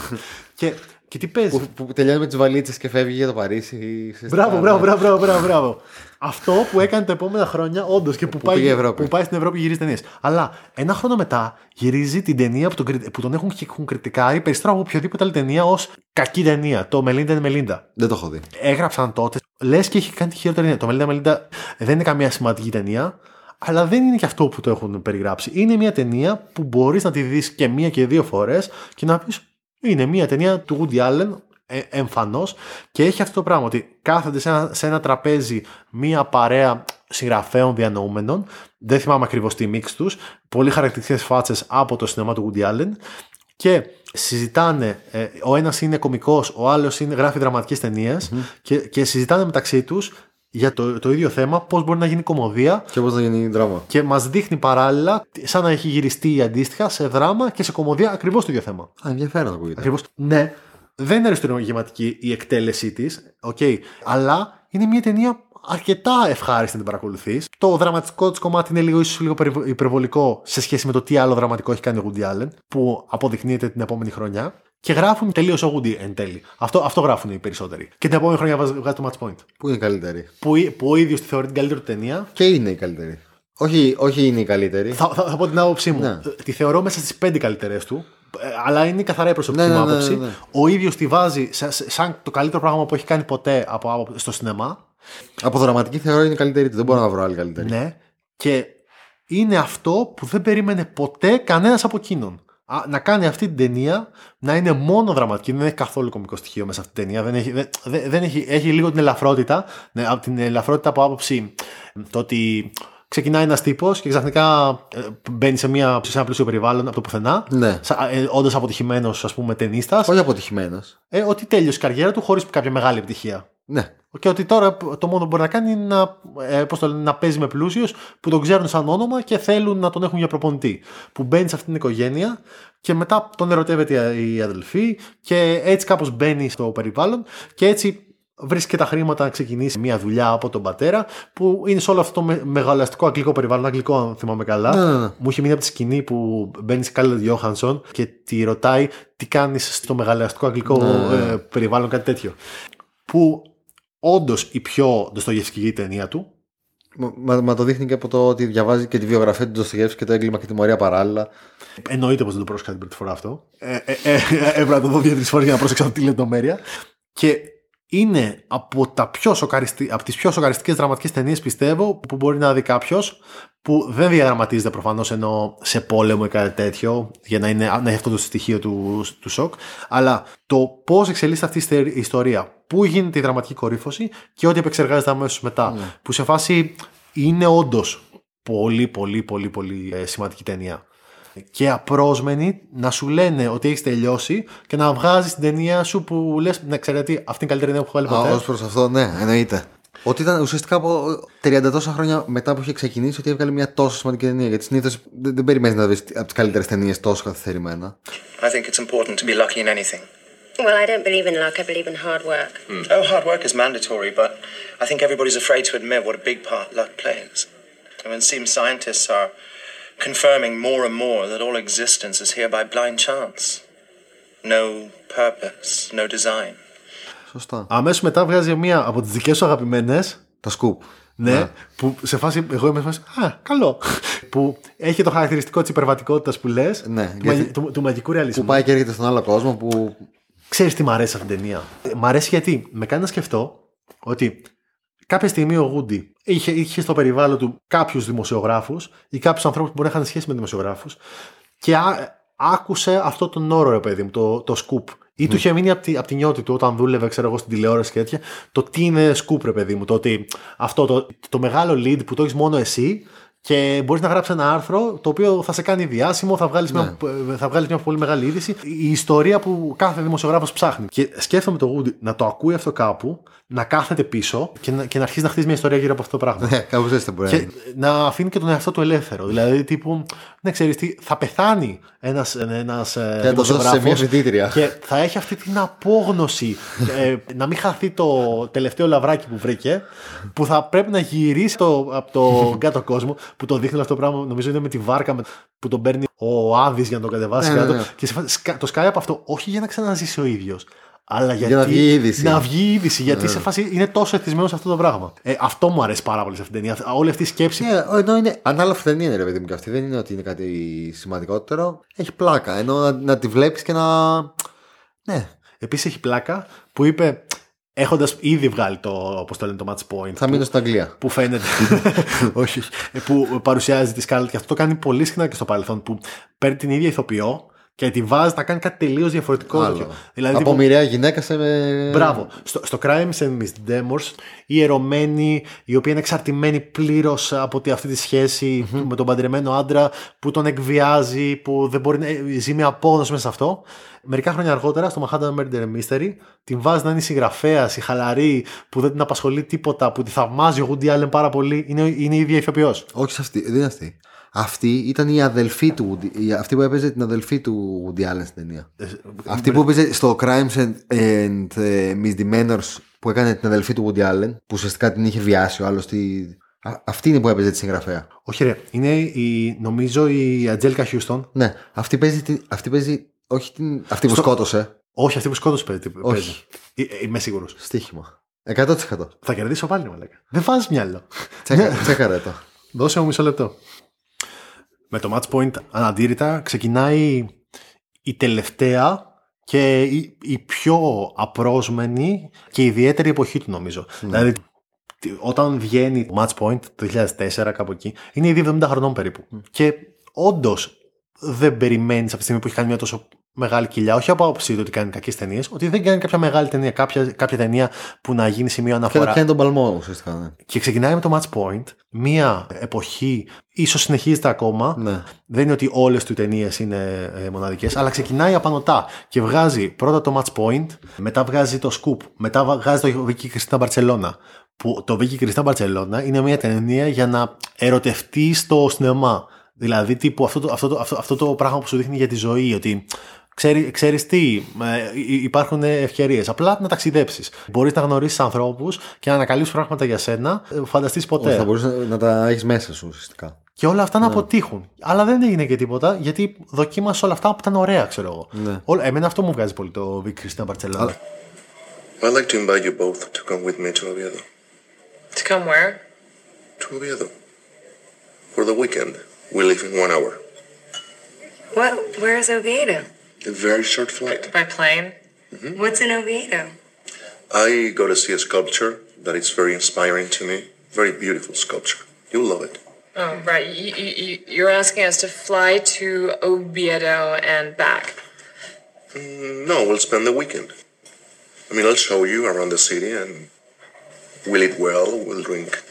και, και τι παίζει; Που, που τελειώνει με τις βαλίτσες και φεύγει για το Παρίσι. ουσιαστικά, Μπράβο, ναι. μπράβο, μπράβο, μπράβο, μπράβο, μπράβο. Αυτό που έκανε τα επόμενα χρόνια, όντως και που, πάει, πήγε η Ευρώπη. που πάει στην Ευρώπη γυρίζει ταινίες. Αλλά ένα χρόνο μετά γυρίζει την ταινία που τον, κρι- που τον έχουν, έχουν κριτικάρει περισσότερο από οποιοδήποτε άλλη ταινία ως κακή ταινία. Το Melinda and Melinda. Δεν το έχω δει. έγραψαν τότε. Λες και έχει κάνει τη χειρότερη ταινία. Το Μελίντα Μελίντα δεν είναι καμία σημαντική ταινία, αλλά δεν είναι και αυτό που το έχουν περιγράψει. Είναι μια ταινία που μπορείς να τη δεις και μία και δύο φορές και να πεις είναι μια ταινία του Woody Allen ε, εμφανώς και έχει αυτό το πράγμα ότι κάθονται σε ένα, σε ένα τραπέζι μία παρέα συγγραφέων διανοούμενων δεν θυμάμαι ακριβώς τι μίξ τους πολύ χαρακτηριστικές φάτσες από το σινεμά του Woody Allen και συζητάνε, ε, ο ένας είναι κωμικός, ο άλλος είναι, γράφει δραματικές ταινίες και, και συζητάνε μεταξύ τους για το, το ίδιο θέμα, πώς μπορεί να γίνει κωμωδία Και πώς να γίνει δράμα. και μας δείχνει παράλληλα σαν να έχει γυριστεί αντίστοιχα σε δράμα και σε κωμωδία ακριβώς το ίδιο θέμα. Α, ενδιαφέρον ακούγεται. Ακριβώς. Ναι, δεν είναι αριστουργηματική η εκτέλεσή της, οκ, αλλά είναι μια ταινία αρκετά ευχάριστη να την παρακολουθείς. Το δραματικό της κομμάτι είναι λίγο, ίσως λίγο περιβο- υπερβολικό σε σχέση με το τι άλλο δραματικό έχει κάνει ο Woody Allen, που αποδεικνύεται την επόμενη χρονιά. Και γράφουν τελείως ο Woody εν τέλει. Αυτό, αυτό γράφουν οι περισσότεροι. Και την επόμενη χρονιά βάζει βγάζει το match point. Πού είναι η καλύτερη; Που, που ο ίδιος τη θεωρεί την καλύτερη του ταινία. Και είναι η καλύτερη. Όχι, όχι είναι η καλύτερη. Θα, θα, θα πω την άποψή μου. Ναι. Ε, Τη θεωρώ μέσα στις πέντε καλύτερες του. ε, Αλλά είναι καθαρά η προσωπική Ναι, μου ναι, ναι, άποψη. ναι, ναι. Ο ίδιος τη βάζει σαν, σαν το καλύτερο πράγμα που έχει κάνει ποτέ από, από- στο σινεμά. Από δραματική θεωρώ είναι η καλύτερη του. Δεν μπορώ να βρω άλλη καλύτερη. Ναι. Και είναι αυτό που δεν περίμενε ποτέ κανένας από εκείνον. Α, να κάνει αυτή την ταινία να είναι μόνο δραματική, δεν έχει καθόλου κομικό στοιχείο μέσα σε αυτή την ταινία. Δεν έχει, δεν, δεν- δεν έχει, έχει λίγο την ελαφρότητα. Ναι, από την ελαφρότητα από άποψη το ότι ξεκινάει ένας τύπος και ξαφνικά ε, μπαίνει σε, μια, σε ένα πλούσιο περιβάλλον από το πουθενά. Ναι. Ε, Όντα αποτυχημένος, ας πούμε, ταινίστας. Όχι αποτυχημένος. Ε, ότι τέλειωσε η καριέρα του χωρίς κάποια μεγάλη επιτυχία. Ναι. Και ότι τώρα το μόνο που μπορεί να κάνει είναι να, ε, πώς το λένε, να παίζει με πλούσιους που τον ξέρουν σαν όνομα και θέλουν να τον έχουν για προπονητή. Που μπαίνει σε αυτήν την οικογένεια και μετά τον ερωτεύεται η αδελφή και έτσι κάπως μπαίνει στο περιβάλλον και έτσι βρίσκει τα χρήματα να ξεκινήσει μια δουλειά από τον πατέρα που είναι σε όλο αυτό το με, μεγαλαστικό αγγλικό περιβάλλον. Αγγλικό, αν θυμάμαι καλά. Ναι, ναι, ναι. Μου είχε μείνει από τη σκηνή που μπαίνει σε Κάλλερ Γιώχανσον και τη ρωτάει τι κάνεις στο μεγαλαστικό αγγλικό Ναι, ναι. ε, περιβάλλον, κάτι τέτοιο. Που όντως η πιο ντοστογευσκή ταινία του. Μα, μα, μα το δείχνει και από το ότι διαβάζει και τη βιογραφία του Ντοστογεύσκη και το έγκλημα και τη μορία παράλληλα. Εννοείται πως δεν το πρόσεξα την πρώτη φορά αυτό. Ε, ε, ε, έπρεπε να το δω δύο-τρεις φορές για να πρόσεξα αυτή τη λεπτομέρεια. Και είναι από, τα πιο σοκαριστι... από τις πιο σοκαριστικές δραματικές ταινίες πιστεύω που μπορεί να δει κάποιος που δεν διαδραματίζεται προφανώς ενώ σε πόλεμο ή κάτι τέτοιο για να, είναι, να έχει αυτό το στοιχείο του, του σοκ αλλά το πώς εξελίσσεται αυτή η στερ- η ιστορία πού γίνεται η δραματική κορύφωση και ό,τι επεξεργάζεται αμέσως μετά που σε φάση είναι όντως πολύ πολύ πολύ πολύ ε, σημαντική ταινία και απρόσμενοι να σου λένε ότι έχεις τελειώσει και να βγάζεις την ταινία σου που λες: Ναι, ξέρετε τι, αυτή είναι η καλύτερη ταινία που έχω βγάλει ποτέ. Ω προς αυτό, ναι, εννοείται. Ότι ήταν ουσιαστικά από 30 τόσα χρόνια μετά που είχε ξεκινήσει ότι έβγαλε μια τόσο σημαντική ταινία. Γιατί συνήθως δεν, δεν περιμένεις να δεις από τις καλύτερες ταινίες τόσο καθυστερημένα. I think it's important to be lucky in anything. Well, I don't believe in luck, I believe in hard work. Oh, hard work is mandatory, but I think everybody's afraid to admit what a big part luck plays. I mean, it seems scientists are confirming more and more that all existence is here by blind chance. No purpose, no design. Σωστά. Αμέσω μετά βγάζει μία από τι δικέ σου αγαπημένε. Τα σκουπ. Ναι, που σε φάση, εγώ είμαι σε φάση, Α, καλό. που έχει το χαρακτηριστικό τη υπερβατικότητα που λε, Ναι, του, γιατί- μαγι- του, του μαγικού ρεαλισμού. Που πάει και έρχεται στον άλλο κόσμο που. Ξέρεις τι μ' αρέσει αυτή την ταινία; Ε, Μ' αρέσει γιατί με κάνει να σκεφτώ ότι κάποια στιγμή ο Γούντι είχε, είχε στο περιβάλλον του κάποιους δημοσιογράφους ή κάποιους ανθρώπους που μπορεί να είχαν σχέση με δημοσιογράφους και ά- άκουσε αυτό τον όρο, ρε παιδί μου, το, το σκουπ. Ή του είχε μείνει από τη, απ' τη νιώτη του όταν δούλευε, ξέρω εγώ, στην τηλεόραση και τέτοια. Το τι είναι σκουπ, ρε παιδί μου. Το ότι αυτό το, το μεγάλο lead που το έχεις μόνο εσύ και μπορείς να γράψεις ένα άρθρο το οποίο θα σε κάνει διάσημο, θα βγάλεις μια, θα βγάλεις μια πολύ μεγάλη είδηση. Η ιστορία που κάθε δημοσιογράφος ψάχνει. Και σκέφτομαι το Woody να το ακούει αυτό κάπου, να κάθεται πίσω και να, και να αρχίσει να χτίζει μια ιστορία γύρω από αυτό το πράγμα. Ναι, κάπως έτσι θα μπορεί να Και είναι. να αφήνει και τον εαυτό του ελεύθερο. Δηλαδή, τύπου, ναι, ξέρεις τι, θα πεθάνει ένας ένας, ε, Και να το δώσει σε δημοσιογράφος μια φοιτήτρια. Και θα έχει αυτή την απόγνωση. ε, να μην χαθεί το τελευταίο λαβράκι που βρήκε, που θα πρέπει να γυρίσει το, από το κάτω κόσμο, που το δείχνει αυτό το πράγμα, νομίζω είναι με τη βάρκα με, που τον παίρνει ο Άδης για να τον κατεβάσει Ναι, ναι, κάτω. ναι. Και σε φάση σκα- το σκάει από αυτό, όχι για να ξαναζήσει ο ίδιος. Αλλά γιατί, να βγει η είδηση. Να βγει η είδηση, Ναι. γιατί σε φάση είναι τόσο εθισμένος σε αυτό το πράγμα. Ε, αυτό μου αρέσει πάρα πολύ σε αυτήν την ταινία. Όλη αυτή η σκέψη. Ναι, ενώ είναι ανάλαφη ταινία, είναι, ρε παιδί μου, και αυτή. Δεν είναι ότι είναι κάτι σημαντικότερο. Έχει πλάκα. Ενώ να, να τη βλέπεις και να. Ναι, Επίσης έχει πλάκα που είπε, έχοντας ήδη βγάλει το, όπως το λένε, το match point. θα που, μείνω στην Αγγλία. που φαίνεται. όχι, όχι. Ε, Που παρουσιάζει τη Scarlett και αυτό το κάνει πολύ συχνά και στο παρελθόν. Που παίρνει την ίδια ηθοποιό και τη βάζεις να κάνει κάτι τελείως διαφορετικό. Άλλο. τέτοιο. Δηλαδή, Από τύπου- μοιραία γυναίκα σε. με- Μπράβο. Στο, στο Crimes and Misdemeanors, η ερωμένη, η οποία είναι εξαρτημένη πλήρως από τη, αυτή τη σχεση με τον παντρεμένο άντρα, που τον εκβιάζει, που δεν μπορεί να ζει μια απόγνωση μέσα σε αυτό. Μερικά χρόνια αργότερα, στο Manhattan Murder Mystery, την βάζεις να είναι συγγραφέας, η χαλαρή, που δεν την απασχολεί τίποτα, που τη θαυμάζει ο Woody Allen πάρα πολύ. Είναι, είναι η ίδια ηθοποιός. Όχι σε αυτή, δεν είναι αυτή. Αυτή ήταν η αδελφή του Woody, η- αυτή που έπαιζε την αδελφή του Woody Allen στην ταινία. αυτή που έπαιζε στο Crimes and, and ε, Misdemeanors που έκανε την αδελφή του Woody Allen, που ουσιαστικά την είχε βιάσει ο άλλος. Τη... Α- αυτή είναι που έπαιζε τη συγγραφέα. Όχι, ρε. Είναι η, νομίζω η Ατζέλικα Χιούστον. Ναι, αυτή παίζει, την, αυτή παίζει όχι την, αυτή που Στο- σκότωσε. Όχι, αυτή που σκότωσε παίζει. Όχι. παίζει. Ε, ε, Είμαι σίγουρος. Στοίχημα. 100%. Θα κερδίσω πάλι, μαλάκα. Δεν βάζει μυαλό. Τσέκα, τσέκαρε το. Δώσε μου μισό λεπτό. Με το match point αναντήρητα ξεκινάει η τελευταία και η, η πιο απρόσμενη και ιδιαίτερη εποχή του νομίζω. Δηλαδή τι- όταν βγαίνει το match point το 2004 κάπου εκεί είναι ήδη 70 χρονών περίπου. Και όντως δεν περιμένεις από τη στιγμή που έχει κάνει μια τόσο μεγάλη κοιλιά, όχι από άποψη του ότι κάνει κακές ταινίες, ότι δεν κάνει κάποια μεγάλη ταινία, κάποια, κάποια ταινία που να γίνει σημείο Και να αναφορά. πιάνει τον παλμό ουσιαστικά. Ναι. Και ξεκινάει με το match point, μία εποχή, ίσως συνεχίζεται ακόμα. Ναι. Δεν είναι ότι όλες του οι ταινίες είναι ε, μοναδικές, αλλά ξεκινάει απανοτά και βγάζει πρώτα το match point, μετά βγάζει το scoop, μετά βγάζει το Vicky Cristina Barcelona. Που το Vicky Cristina Barcelona είναι μια ταινία για να ερωτευτείς στο σινεμά. Δηλαδή, τύπου αυτό το, αυτό, το, αυτό, αυτό το πράγμα που σου δείχνει για τη ζωή, ότι Ξέρει, ξέρεις τι, ε, υ- υπάρχουν ευκαιρίες. Απλά να ταξιδέψεις. Μπορείς να γνωρίσεις ανθρώπους και να ανακαλύψεις πράγματα για σένα. ε, Φανταστείς ποτέ. Όχι, θα μπορούσες να, να τα έχεις μέσα σου ουσιαστικά. Και όλα αυτά να αποτύχουν. Αλλά δεν έγινε και τίποτα γιατί δοκίμασες όλα αυτά που ήταν ωραία, ξέρω εγώ. Ναι. Όλα- Εμένα αυτό μου βγάζει πολύ το Vic Christian Barcelona. I'd like to invite you both to come with me to Oviedo. To come where? To Oviedo. For the weekend. We leave in one hour. What? Where is Oviedo? A very short flight. By plane? What's in Oviedo? I go to see a sculpture that is very inspiring to me. Very beautiful sculpture. You'll love it. Oh, right. You, you, you're asking us to fly to Oviedo and back. Mm, No, we'll spend the weekend. I mean, I'll show you around the city and we'll eat well, we'll drink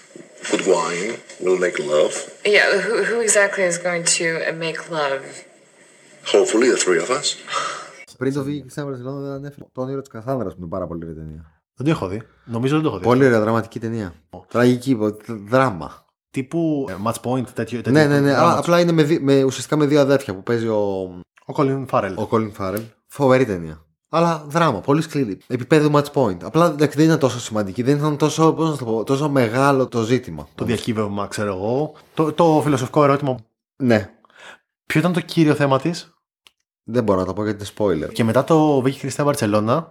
good wine, we'll make love. Yeah, who, who exactly is going to make love? Hopefully, the three of us. Πριν το βγήκε στην Βαρκελόνη δεν ανέφερε το όνειρο της Καθάνδρα που είναι πάρα πολύ ωραία ταινία. Δεν το έχω δει. Νομίζω δεν το έχω δει. Πολύ ωραία δραματική ταινία. Τραγική, πο- δράμα. Τύπου ε, match point, τέτοιο. τέτοιο Ναι, ναι, ναι. πράγμα. αλλά απλά είναι με, δι- με, ουσιαστικά με δύο αδέρφια που παίζει ο, Ο Colin Farrell. ο Colin Farrell. Φοβερή ταινία. Αλλά δράμα, πολύ σκληρή. Επίπεδο match point. Απλά εντάξει, δεν ήταν τόσο σημαντική, δεν ήταν τόσο, πώς να το πω, τόσο μεγάλο το ζήτημα. Το διακύβευμα, ξέρω εγώ. Το, το φιλοσοφικό ερώτημα. Ναι, Ποιο ήταν το κύριο θέμα της; Δεν μπορώ να το πω γιατί είναι spoiler. Και μετά το Vicky Christian Barcelona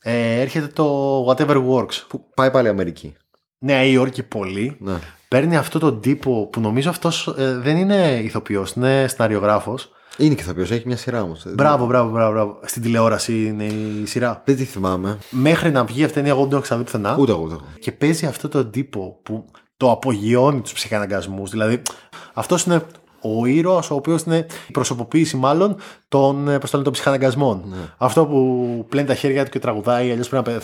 ε, έρχεται το Whatever Works. Που πάει πάλι Αμερική. Νέα Υόρκη πολύ. Ναι. Παίρνει αυτό τον τύπο που νομίζω αυτός δεν είναι ηθοποιός, είναι σναριογράφο. Είναι και ηθοποιός, έχει μια σειρά όμως. Μπράβο, μπράβο, μπράβο, μπράβο. Στην τηλεόραση είναι η σειρά. Δεν τη θυμάμαι. Μέχρι να βγει αυτή η ταινία, εγώ δεν το έχω ξαναδεί πουθενά. Ούτε εγώ. ούτε εγώ. Και παίζει αυτό τον τύπο που το απογειώνει τους ψυχαναγκασμούς. Δηλαδή, αυτός είναι ο ήρωας, ο οποίος είναι η προσωποποίηση μάλλον των, ε, πώς το λένε, των ψυχαναγκασμών. Αυτό που πλένει τα χέρια του και τραγουδάει,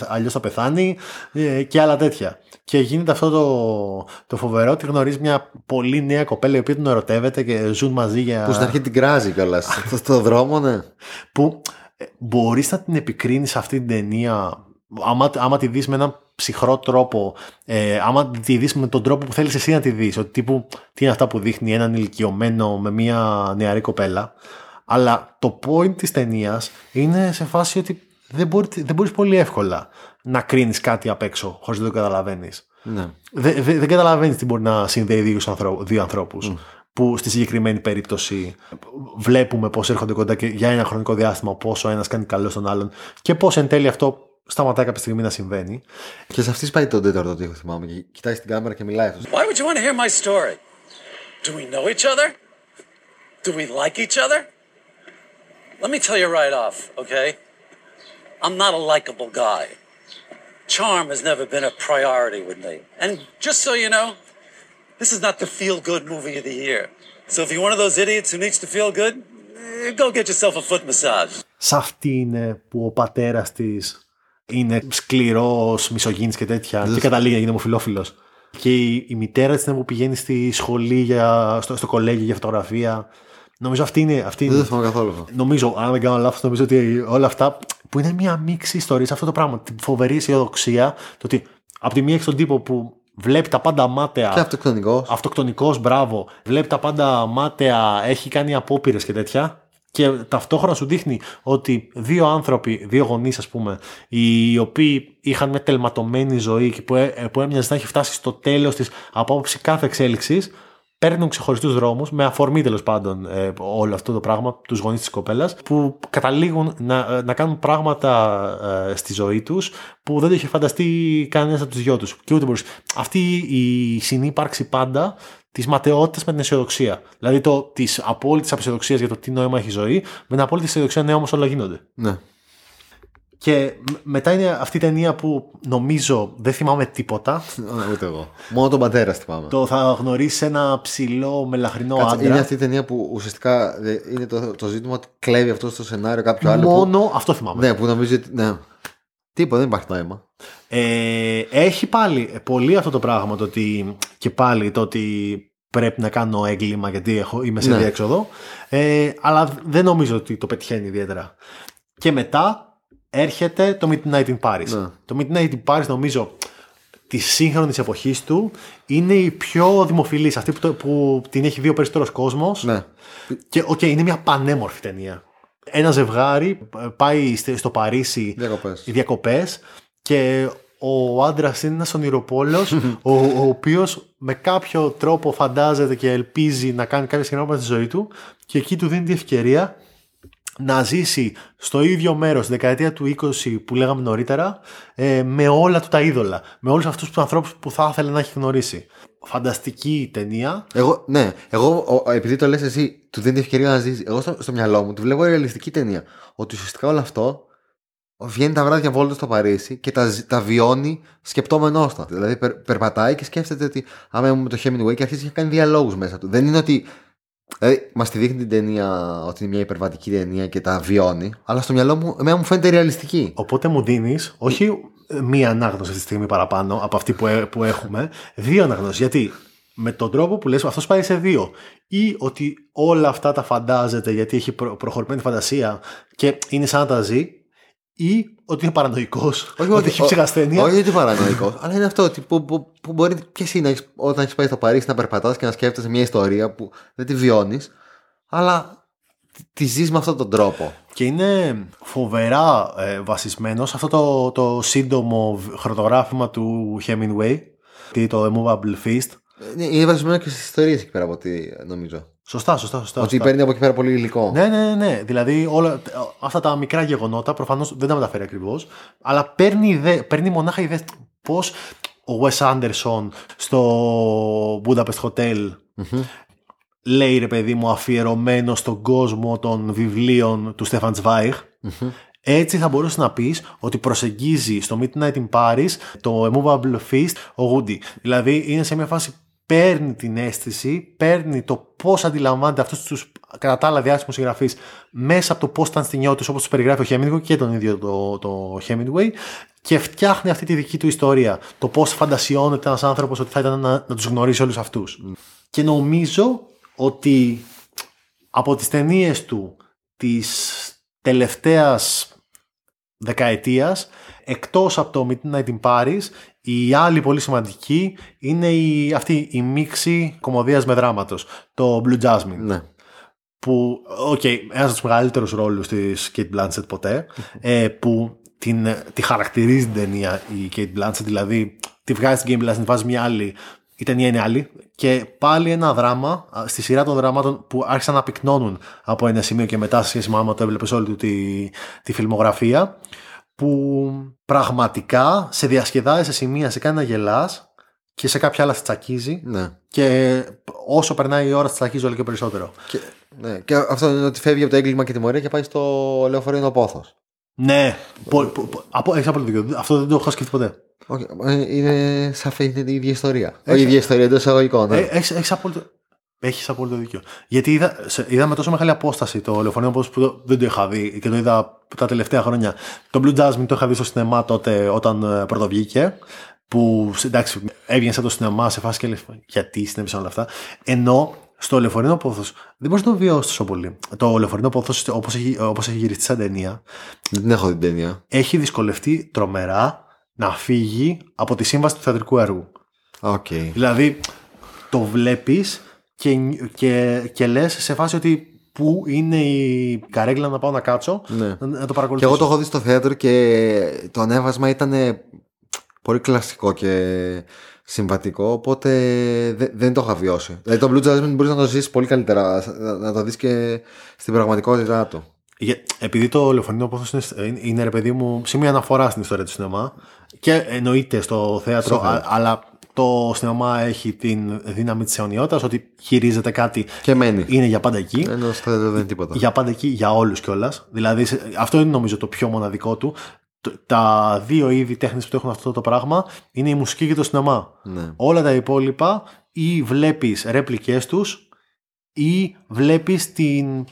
αλλιώς θα πεθάνει ε, και άλλα τέτοια. Και γίνεται αυτό το, το φοβερό ότι γνωρίζει μια πολύ νέα κοπέλα η οποία τον ερωτεύεται και ζουν μαζί για. Που στην αρχή την κράζει κιόλας. στο, στο δρόμο, ναι. που ε, μπορείς να την επικρίνεις αυτή την ταινία άμα, άμα τη δεις με έναν ψυχρό τρόπο ε, άμα τη δεις με τον τρόπο που θέλεις εσύ να τη δεις ότι τύπου τι είναι αυτά που δείχνει έναν ηλικιωμένο με μια νεαρή κοπέλα αλλά το point της ταινίας είναι σε φάση ότι δεν, μπορεί, δεν μπορείς πολύ εύκολα να κρίνεις κάτι απ' έξω χωρίς να το καταλαβαίνεις ναι. δεν δε, δεν καταλαβαίνεις τι μπορεί να συνδέει δύο, ανθρώπου, δύο ανθρώπους που στη συγκεκριμένη περίπτωση βλέπουμε πώς έρχονται κοντά και για ένα χρονικό διάστημα πώς ο ένας κάνει καλό στον άλλον και πώς εν τέλει αυτό σταματάει κάποια στιγμή να συμβαίνει. Και σε αυτή πάει τον τέταρτο τείχο, θυμάμαι. Και κοιτάει στην κάμερα και μιλάει αυτό. Why would you want to hear my story? Do we know each other? Do we like each other? Let me tell you right off, okay? I'm not a likable guy. Charm has never been a priority with me. And just so you know, this is not the feel good movie of the year. So if you're one of those idiots who needs to feel good, eh, go get yourself a foot massage. Σ' αυτή είναι που ο πατέρας της είναι σκληρός, μισογίνης και τέτοια και καταλήγει να γίνει ομοφιλόφιλος. Και η, η μητέρα της είναι που πηγαίνει στη σχολή, για, στο, στο κολέγιο για φωτογραφία. Νομίζω αυτή είναι. Αυτή Δεν είναι. το θυμάμαι καθόλου αυτό. Νομίζω, αν δεν κάνω λάθος, νομίζω ότι όλα αυτά που είναι μια μίξη ιστορίας, αυτό το πράγμα, την φοβερή αισιοδοξία, το ότι από τη μία έχεις τον τύπο που βλέπει τα πάντα μάταια. Και αυτοκτονικός. Αυτοκτονικός, μπράβο. Βλέπει τα πάντα μάταια, έχει κάνει απόπειρες και τέτοια. Και ταυτόχρονα σου δείχνει ότι δύο άνθρωποι, δύο γονείς, ας πούμε, οι οποίοι είχαν μια τελματωμένη ζωή και που, έ- που έμοιαζε να έχει φτάσει στο τέλος της από άποψη κάθε εξέλιξης, παίρνουν ξεχωριστούς δρόμους, με αφορμή τέλος πάντων ε, όλο αυτό το πράγμα, τους γονείς της κοπέλας, που καταλήγουν να, να κάνουν πράγματα ε, στη ζωή τους που δεν το είχε φανταστεί κανένας από τους δυο τους. Και ούτε μπορούσε. Αυτή η συνύπαρξη πάντα της ματαιότητας με την αισιοδοξία. Δηλαδή της απόλυτης απεσιοδοξίας για το τι νόημα έχει η ζωή, με την απόλυτη αισιοδοξία ναι, όμως όλα γίνονται. Ναι. Και μ- μετά είναι αυτή η ταινία που νομίζω δεν θυμάμαι τίποτα. Α, Ούτε εγώ. Μόνο τον πατέρα θυμάμαι. Το θα γνωρίσεις ένα ψηλό μελαχρινό Κάτσε, άντρα. είναι αυτή η ταινία που ουσιαστικά ε, είναι το, το ζήτημα ότι κλέβει αυτό στο σενάριο κάποιο άλλο. Μόνο αυτό θυμάμαι. Που, ναι, που νομίζει ότι. Ναι. Τίποτα, δεν υπάρχει νόημα. Ε, έχει πάλι πολύ αυτό το πράγμα το ότι, και πάλι το ότι πρέπει να κάνω έγκλημα γιατί έχω, είμαι σε Ναι. διέξοδο. Ε, αλλά δεν νομίζω ότι το πετυχαίνει ιδιαίτερα. Και μετά έρχεται το Midnight in Paris. Ναι. Το Midnight in Paris νομίζω της σύγχρονης εποχής του είναι η πιο δημοφιλής αυτή που, το- που την έχει δει ο περισσότερος κόσμος. Ναι. Και οκ, είναι μια πανέμορφη ταινία. ένα ζευγάρι ε, πάει στε- στο Παρίσι Διακοπές. οι διακοπές και ο άντρας είναι ένας ονειροπόλος ο, ο οποίος με κάποιο τρόπο φαντάζεται και ελπίζει να κάνει κάποια συγκεκριμένα στη ζωή του και εκεί του δίνει τη ευκαιρία να ζήσει στο ίδιο μέρος στη δεκαετία του 20 που λέγαμε νωρίτερα ε, με όλα του τα είδωλα με όλους αυτούς τους ανθρώπους που θα ήθελε να έχει γνωρίσει φανταστική ταινία Εγώ, ναι, εγώ ο- επειδή το λες εσύ, του δίνει ευκαιρία να ζήσει. Εγώ στο, στο μυαλό μου τη βλέπω ρεαλιστική ταινία. Ότι ουσιαστικά όλο αυτό βγαίνει τα βράδια βόλτα στο Παρίσι και τα, ζ- τα βιώνει σκεπτόμενός τα. Δηλαδή περ- περπατάει και σκέφτεται ότι άμα ήμουν με το Hemingway και αρχίζει και κάνει διαλόγους μέσα του. Δεν είναι ότι. Δηλαδή, μας τη δείχνει την ταινία ότι είναι μια υπερβατική ταινία και τα βιώνει, αλλά στο μυαλό μου, εμένα μου φαίνεται ρεαλιστική. Οπότε μου δίνεις όχι μία ανάγνωση αυτή τη στιγμή παραπάνω από αυτή που, ε- που έχουμε, δύο αναγνώσει. Γιατί με τον τρόπο που λες αυτός πάει σε δύο. Ή ότι όλα αυτά τα φαντάζεται γιατί έχει προ- προχωρημένη φαντασία και είναι σαν να τα ζει, ή ότι είναι παρανοϊκός, ότι έχει ο- ψυχασθένεια. Όχι ότι παρανοϊκός, αλλά είναι αυτό ότι που, που, που μπορεί και εσύ να έχεις, όταν έχεις πάει στο Παρίσι να περπατάς και να σκέφτεσαι μια ιστορία που δεν τη βιώνεις, αλλά τη- τη ζεις με αυτόν τον τρόπο. Και είναι φοβερά ε, βασισμένος σε αυτό το, το σύντομο β- χρωτογράφημα του Hemingway, τι- το The Movable Feast. Είναι, είναι βασισμένο και στις ιστορίες εκεί πέρα από ό,τι νομίζω. Σωστά, σωστά, σωστά. ότι σωστά. παίρνει από εκεί πέρα πολύ υλικό. Ναι, ναι, ναι, ναι. Δηλαδή όλα αυτά τα μικρά γεγονότα προφανώς δεν τα μεταφέρει ακριβώς, αλλά παίρνει, ιδέ, παίρνει μονάχα ιδέε πώς ο Wes Anderson στο Budapest Hotel λέει ρε παιδί μου αφιερωμένο στον κόσμο των βιβλίων του Στέφαν Τσβάιχ. Έτσι θα μπορούσε να πεις ότι προσεγγίζει στο Midnight in Paris το Immovable Feast ο Woody. Δηλαδή είναι σε μια φάση παίρνει την αίσθηση, παίρνει το πώς αντιλαμβάνεται αυτούς τους κατά τα άλλα διάσημους συγγραφείς μέσα από το πώς ήταν στη νιώτη τους όπως τους περιγράφει ο Hemingway και τον ίδιο το, το Hemingway και φτιάχνει αυτή τη δική του ιστορία. Το πώς φαντασιώνεται ένας άνθρωπος ότι θα ήταν να, να τους γνωρίσει όλους αυτούς. Και νομίζω ότι από τις ταινίες του της τελευταίας δεκαετίας εκτός από το Midnight in Paris η άλλη πολύ σημαντική είναι η, αυτή η μίξη κωμωδίας με δράματος το Blue Jasmine Ναι. που, οκ, ένας από τους μεγαλύτερους ρόλους της Cate Blanchett ποτέ, ε, που την, τη χαρακτηρίζει την ταινία η Kate Blanchett, δηλαδή τη βγάζει στην Game Blanchett, την βάζει μια άλλη, η ταινία είναι άλλη και πάλι ένα δράμα α, στη σειρά των δραμάτων που άρχισαν να πυκνώνουν από ένα σημείο και μετά σε σχέση με άμα το έβλεπες όλη του τη, τη φιλμογραφία που πραγματικά σε διασκεδάζει σε σημεία, σε κάνει να γελάς και σε κάποια άλλα σε τσακίζει Ναι. και όσο περνάει η ώρα σε τσακίζει όλο και περισσότερο. Και, ναι. και αυτό είναι ότι φεύγει από το έγκλημα και τιμωρία και πάει στο λεωφορείο πόθος. Ναι, πο, πο, πο, από, έχεις απόλυτο δίκιο. Αυτό δεν το έχω σκεφτεί ποτέ. Όχι, ε, είναι σαφέ, είναι η ίδια ιστορία. Όχι η ίδια ιστορία εντός εισαγωγικών. Ναι. Ε, έχεις, έχεις απόλυτο, έχεις απόλυτο δίκιο. Γιατί είδα, σε, είδα με τόσο μεγάλη απόσταση το λεωφορείο όπως που το- δεν το είχα δει και το είδα τα τελευταία χρόνια. Το Blue Jasmine το είχα δει στο σινεμά τότε όταν ε, πρωτοβγήκε. Που εντάξει, έβγαινε από το σινεμά σε φάση και λες γιατί συνέβησαν όλα αυτά. Ενώ στο λεωφορείο πόθος δεν μπορείς να το βιώσεις τόσο πολύ. Το λεωφορείο πόθος, όπως έχει, όπως έχει γυριστεί σαν ταινία, Δεν την έχω δει την ταινία. έχει δυσκολευτεί τρομερά να φύγει από τη σύμβαση του θεατρικού έργου. Οκ. Δηλαδή, το βλέπεις και, και, και λες σε φάση ότι πού είναι η καρέκλα να πάω να κάτσω Ναι. να, να το Και παρακολουθήσω. εγώ το έχω δει στο θέατρο και το ανέβασμα ήταν πολύ κλασικό και συμβατικό, οπότε δεν, δεν το είχα βιώσει. Δηλαδή το Blue Jasmine μπορείς να το ζήσεις πολύ καλύτερα, να, να το δεις και στην πραγματικότητά του. Για- επειδή το λεωφορείο πόθος είναι, είναι ρε παιδί μου σημείο αναφορά στην ιστορία του σινεμά και εννοείται στο θέατρο, Στο θέατρο. α- αλλά το σινεμά έχει την δύναμη της αιωνιότητας ότι χειρίζεται κάτι Και μένει. είναι για πάντα εκεί. Ενώ στο θέατρο δεν είναι τίποτα. για πάντα εκεί, για όλους κιόλας. Δηλαδή, σε- αυτό είναι νομίζω το πιο μοναδικό του. Το- Τα δύο είδη τέχνης που το έχουν αυτό το πράγμα είναι η μουσική και το σινεμά. Ναι. Όλα τα υπόλοιπα ή βλέπεις ρέπλικες τους ή βλέπεις την,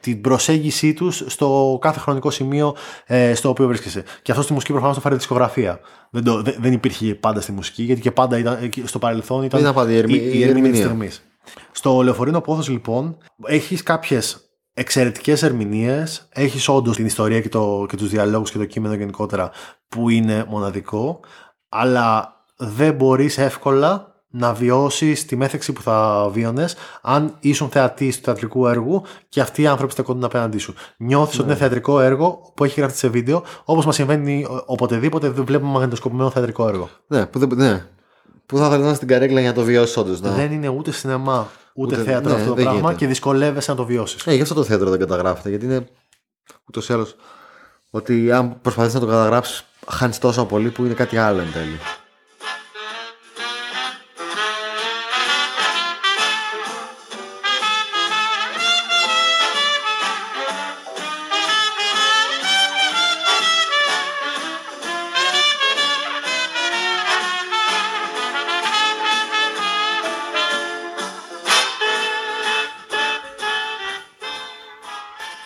την προσέγγιση τους στο κάθε χρονικό σημείο ε, στο οποίο βρίσκεσαι. Και αυτό στη μουσική προφανώς το φέρει δισκογραφία. Δεν, το, δεν, δεν υπήρχε πάντα στη μουσική γιατί και πάντα ήταν, εκεί στο παρελθόν ήταν, Ήταν πάντα η ερμη- η ερμηνεία της ερμηνεία. στιγμής. Στο λεωφορείο πόθος λοιπόν έχεις κάποιες εξαιρετικές ερμηνείες, έχεις όντως την ιστορία και, το, και τους διαλόγους και το κείμενο γενικότερα που είναι μοναδικό, αλλά δεν μπορείς εύκολα να βιώσει τη μέθεξη που θα βίωνες αν ήσουν θεατής του θεατρικού έργου και αυτοί οι άνθρωποι στεκόντουν απέναντί σου. Νιώθεις ότι είναι θεατρικό έργο που έχει γραφτεί σε βίντεο, όπως μας συμβαίνει ο- οποτεδήποτε δεν βλέπουμε μαγνητοσκοπημένο θεατρικό έργο. Ναι, που, δεν, ναι. που θα ήθελα να είναι στην καρέκλα για να το βιώσεις όντως. Ναι. Δεν είναι ούτε σινεμά ούτε, Ούτε- θέατρο ναι, αυτό το δεν πράγμα γίνεται. και δυσκολεύεσαι να το βιώσεις. Ε, γι' αυτό το θέατρο δεν καταγράφεται. Γιατί είναι ούτως ή άλλως ότι αν προσπαθεί να το καταγράψεις, χάνεις τόσο πολύ που είναι κάτι άλλο εν τέλει.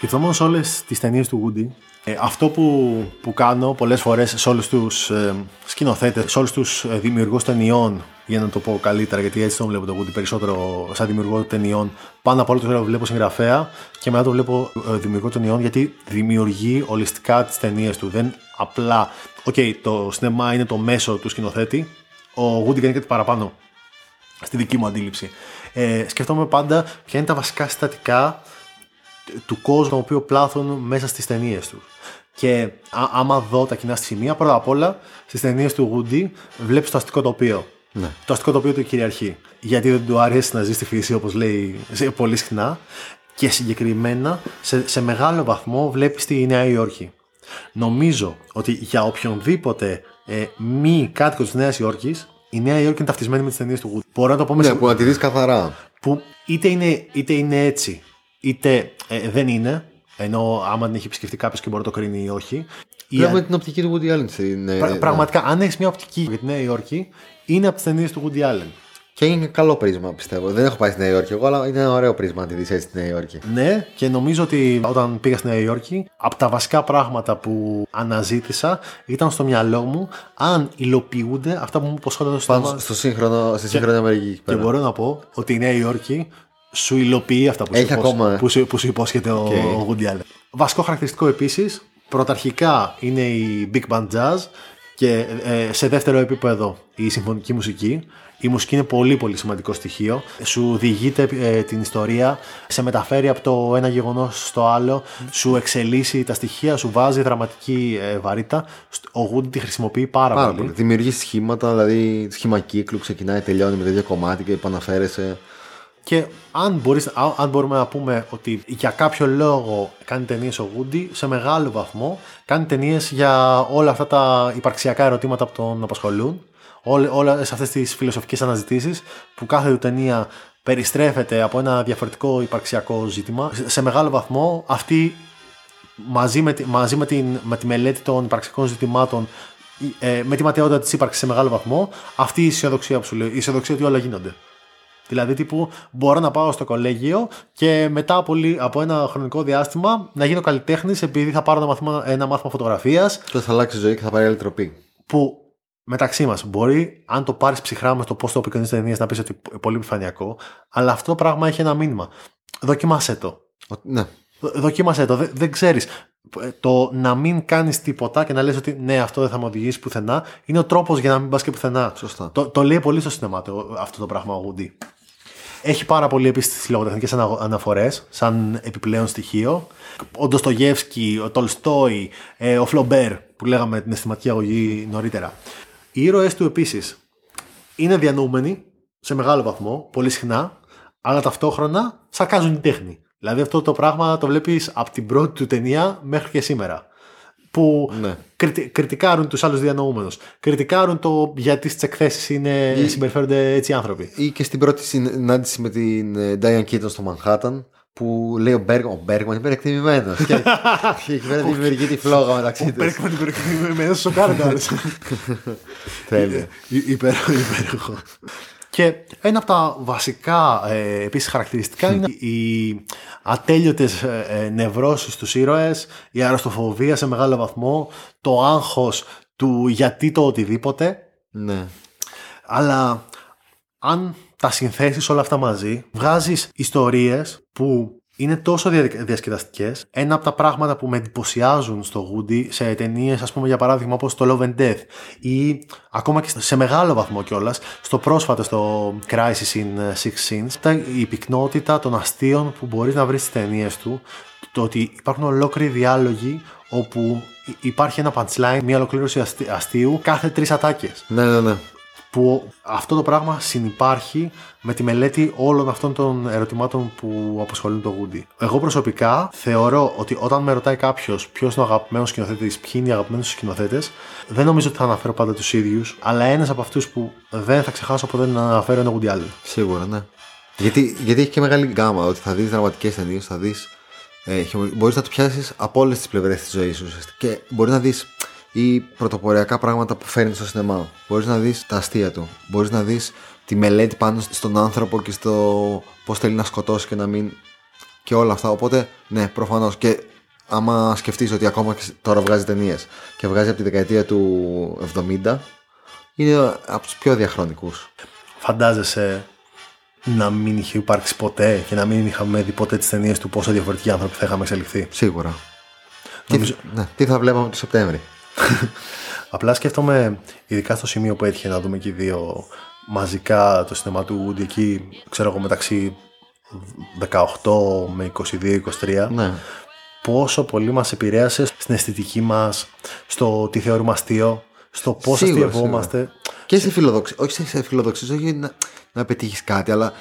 Σκεφτόμουν σε όλες τις ταινίες του Woody. ε, αυτό που, που κάνω πολλές φορές σε όλους τους ε, σκηνοθέτες, σε όλους τους ε, δημιουργούς ταινιών, για να το πω καλύτερα, γιατί έτσι τον βλέπω το Woody περισσότερο σαν δημιουργό ταινιών. Πάνω απ' όλα το βλέπω συγγραφέα και μετά το βλέπω ε, δημιουργό ταινιών, γιατί δημιουργεί ολιστικά τις ταινίες του. Δεν απλά, οκ, το σινεμά είναι το μέσο του σκηνοθέτη. Ο Woody κάνει κάτι παραπάνω στη δική μου αντίληψη. Ε, σκεφτόμαι πάντα ποια είναι τα βασικά συστατικά του κόσμου τον οποίο πλάθουν μέσα στις ταινίες τους. Και α, άμα δω τα κοινά σημεία, πρώτα απ' όλα στις ταινίες του Woody βλέπεις το αστικό τοπίο. Ναι. Το αστικό τοπίο του κυριαρχεί. Γιατί δεν του αρέσει να ζει στη φύση, όπως λέει σε- πολύ συχνά. Και συγκεκριμένα σε, σε μεγάλο βαθμό βλέπεις τη Νέα Υόρκη. Νομίζω ότι για οποιονδήποτε ε, μη κάτοικος της Νέας Υόρκης, η Νέα Υόρκη είναι ταυτισμένη με τις ταινίες του Woody. Μπορώ να το πω με Ναι, σε- που να τη δεις καθαρά. που είτε είναι, είτε είναι έτσι, είτε ε, δεν είναι, ενώ άμα την έχει επισκεφτεί κάποιος και μπορεί να το κρίνει ή όχι. Η Βλέπουμε α- την οπτική του Woody Allen στην. ε, πρα- ναι. πραγματικά, αν έχεις μια οπτική για τη Νέα Υόρκη, είναι από τις ταινίες του Woody Allen. Και είναι καλό πρίσμα, πιστεύω. Δεν έχω πάει στη Νέα Υόρκη εγώ, αλλά είναι ένα ωραίο πρίσμα να τη δεις έτσι στη Νέα Υόρκη. Ναι, και νομίζω ότι όταν πήγα στη Νέα Υόρκη, από τα βασικά πράγματα που αναζήτησα ήταν στο μυαλό μου αν υλοποιούνται αυτά που μου υποσχόταν στο Πάνω στόμα. στο σύγχρονο, στη σύγχρονη Αμερική. εκεί Και πέρα. μπορώ να πω ότι η Νέα Υόρκη σου υλοποιεί αυτά που, σου, Έχει υπόσχε- ακόμα, ε. που, σου, που σου υπόσχεται ο, ο Woody Allen. Βασικό χαρακτηριστικό επίσης, πρωταρχικά είναι η Big Band Jazz και ε, σε δεύτερο επίπεδο η συμφωνική μουσική. Η μουσική είναι πολύ πολύ σημαντικό στοιχείο. Σου διηγείται ε, την ιστορία, σε μεταφέρει από το ένα γεγονός στο άλλο, σου εξελίσσει τα στοιχεία, σου βάζει δραματική ε, βαρύτητα. Ο Woody τη χρησιμοποιεί πάρα, Πάρα πολύ. πολύ. Δημιουργεί σχήματα, δηλαδή σχήμα κύκλου, ξεκινάει, τελειώνει με το ίδιο κομμάτι και επαναφέρεσαι. Και αν, μπορείς, α- αν μπορούμε να πούμε ότι για κάποιο λόγο κάνει ταινίες ο Woody, σε μεγάλο βαθμό κάνει ταινίες για όλα αυτά τα υπαρξιακά ερωτήματα που τον απασχολούν, όλε, όλες αυτές τις φιλοσοφικές αναζητήσεις που κάθε του ταινία περιστρέφεται από ένα διαφορετικό υπαρξιακό ζήτημα. Σε- Σε μεγάλο βαθμό αυτή μαζί με, τη, μαζί με, την, με τη μελέτη των υπαρξιακών ζητημάτων ε, με τη ματαιότητα της ύπαρξης σε μεγάλο βαθμό αυτή η αισιοδοξία που σου λέω, η αισιοδοξία ότι όλα γίνονται. Δηλαδή, τύπου, μπορώ να πάω στο κολέγιο και μετά από, λι- από ένα χρονικό διάστημα να γίνω καλλιτέχνης επειδή θα πάρω ένα μάθημα, ένα μάθημα φωτογραφίας Τότε θα αλλάξει η ζωή και θα πάρει άλλη τροπή. που μεταξύ μας μπορεί, αν το πάρεις ψυχρά μες το πώς το απεικονίζει ταινίε, να πεις ότι πολύ επιφανειακό, αλλά αυτό το πράγμα έχει ένα μήνυμα. Δοκιμάσέ το. Ο- Ναι. Δο- Δοκίμασέ το. Δεν, δεν ξέρεις. Το να μην κάνεις τίποτα και να λες ότι ναι, αυτό δεν θα με οδηγήσει πουθενά είναι ο τρόπος για να μην πας και πουθενά. Σωστά. Το, το λέει πολύ στο σινεμά το, αυτό το πράγμα ο Woody. Έχει πάρα πολύ επίσης τι λογοτεχνικέ αναφορές, σαν επιπλέον στοιχείο. Ο Ντοστογεύσκη, ο Τολστόι, ε, ο Φλομπέρ, που λέγαμε την αισθηματική αγωγή νωρίτερα. Οι ήρωές του επίσης είναι διανοούμενοι σε μεγάλο βαθμό, πολύ συχνά, αλλά ταυτόχρονα σαρκάζουν την τέχνη. Δηλαδή αυτό το πράγμα το βλέπεις από την πρώτη του ταινία μέχρι και σήμερα. Που Ναι. κριτι- κριτικάρουν τους άλλους διανοούμενους. Κριτικάρουν το γιατί στις εκθέσεις είναι, συμπεριφέρονται έτσι οι άνθρωποι. Ή και στην πρώτη συνάντηση με την ε, Diane Keaton στο Manhattan που λέει ο Μπέργμαν, ο Μπέργμαν είναι υπερεκτιμημένος. και, και εκεί πέρα δημιουργεί τη φλόγα μεταξύ τους. Πέρκμα την κορυφή σοκάρει κιόλας. Τέλεια. Υ- υπέροχο, υπέροχο. Και ένα από τα βασικά ε, επίσης χαρακτηριστικά είναι οι ατέλειωτες ε, ε, νευρώσεις στους ήρωες, η αρρωστοφοβία σε μεγάλο βαθμό, το άγχος του γιατί το οτιδήποτε, Ναι. αλλά αν τα συνθέσεις όλα αυτά μαζί, βγάζεις ιστορίες που είναι τόσο διασκεδαστικές. Ένα από τα πράγματα που με εντυπωσιάζουν στο Woody σε ταινίες, ας πούμε για παράδειγμα όπως το Love and Death ή ακόμα και σε μεγάλο βαθμό κιόλας, στο πρόσφατο στο Crisis in Six Scenes, η πυκνότητα των αστείων που μπορείς να βρεις στις ταινίες του, το ότι υπάρχουν ολόκληροι διάλογοι όπου υπάρχει ένα punchline, μια ολοκλήρωση αστείου κάθε τρεις ατάκες. Ναι, ναι, ναι που αυτό το πράγμα συνυπάρχει με τη μελέτη όλων αυτών των ερωτημάτων που απασχολούν το Woody. Εγώ προσωπικά θεωρώ ότι όταν με ρωτάει κάποιος ποιος είναι ο αγαπημένος σκηνοθέτης, ποιοι είναι οι αγαπημένοι σκηνοθέτες, δεν νομίζω ότι θα αναφέρω πάντα τους ίδιους, αλλά ένας από αυτούς που δεν θα ξεχάσω ποτέ να αναφέρω είναι ο Woody Allen. Σίγουρα, ναι. Γιατί, γιατί έχει και μεγάλη γκάμα ότι θα δεις δραματικές ταινίες, θα δεις. Ε, μπορείς να το πιάσεις από όλες τις πλευρές της ζωής σου και μπορεί να δεις ή πρωτοποριακά πράγματα που φέρνει στο σινεμά. Μπορείς να δεις τα αστεία του. Μπορείς να δεις τη μελέτη πάνω στον άνθρωπο και στο πώς θέλει να σκοτώσει και να μην. και όλα αυτά. Οπότε, ναι, προφανώς. Και άμα σκεφτείς ότι ακόμα και τώρα βγάζει ταινίες και βγάζει από τη δεκαετία του 70, είναι από τους πιο διαχρονικούς. Φαντάζεσαι να μην είχε υπάρξει ποτέ και να μην είχαμε δει ποτέ τις ταινίες του πόσο διαφορετικοί άνθρωποι θα είχαμε εξελιχθεί; Σίγουρα. Νομίζω... Τι, ναι, τι θα βλέπαμε το Σεπτέμβρη; Απλά σκέφτομαι, ειδικά στο σημείο που έτυχε να δούμε και οι δύο μαζικά το σινεμά του Woody εκεί, ξέρω εγώ μεταξύ 18 με 22-23. Ναι. Πόσο πολύ μας επηρέασε στην αισθητική μας, στο τι θεωρούμε αστείο, στο πώς αστειευόμαστε. Και σε φιλοδοξία, όχι σε φιλοδοξία, όχι να, να πετύχεις κάτι, αλλά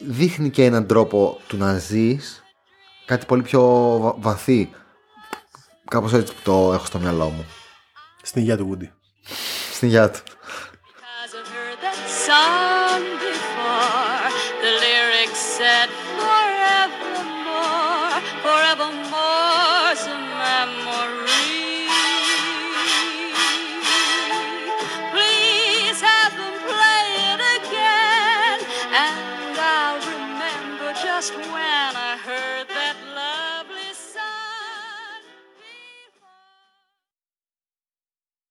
δείχνει και έναν τρόπο του να ζεις κάτι πολύ πιο βαθύ Κάπως έτσι που το έχω στο μυαλό μου. Στην υγεία του Woody. Στην υγεία του. forevermore, forevermore.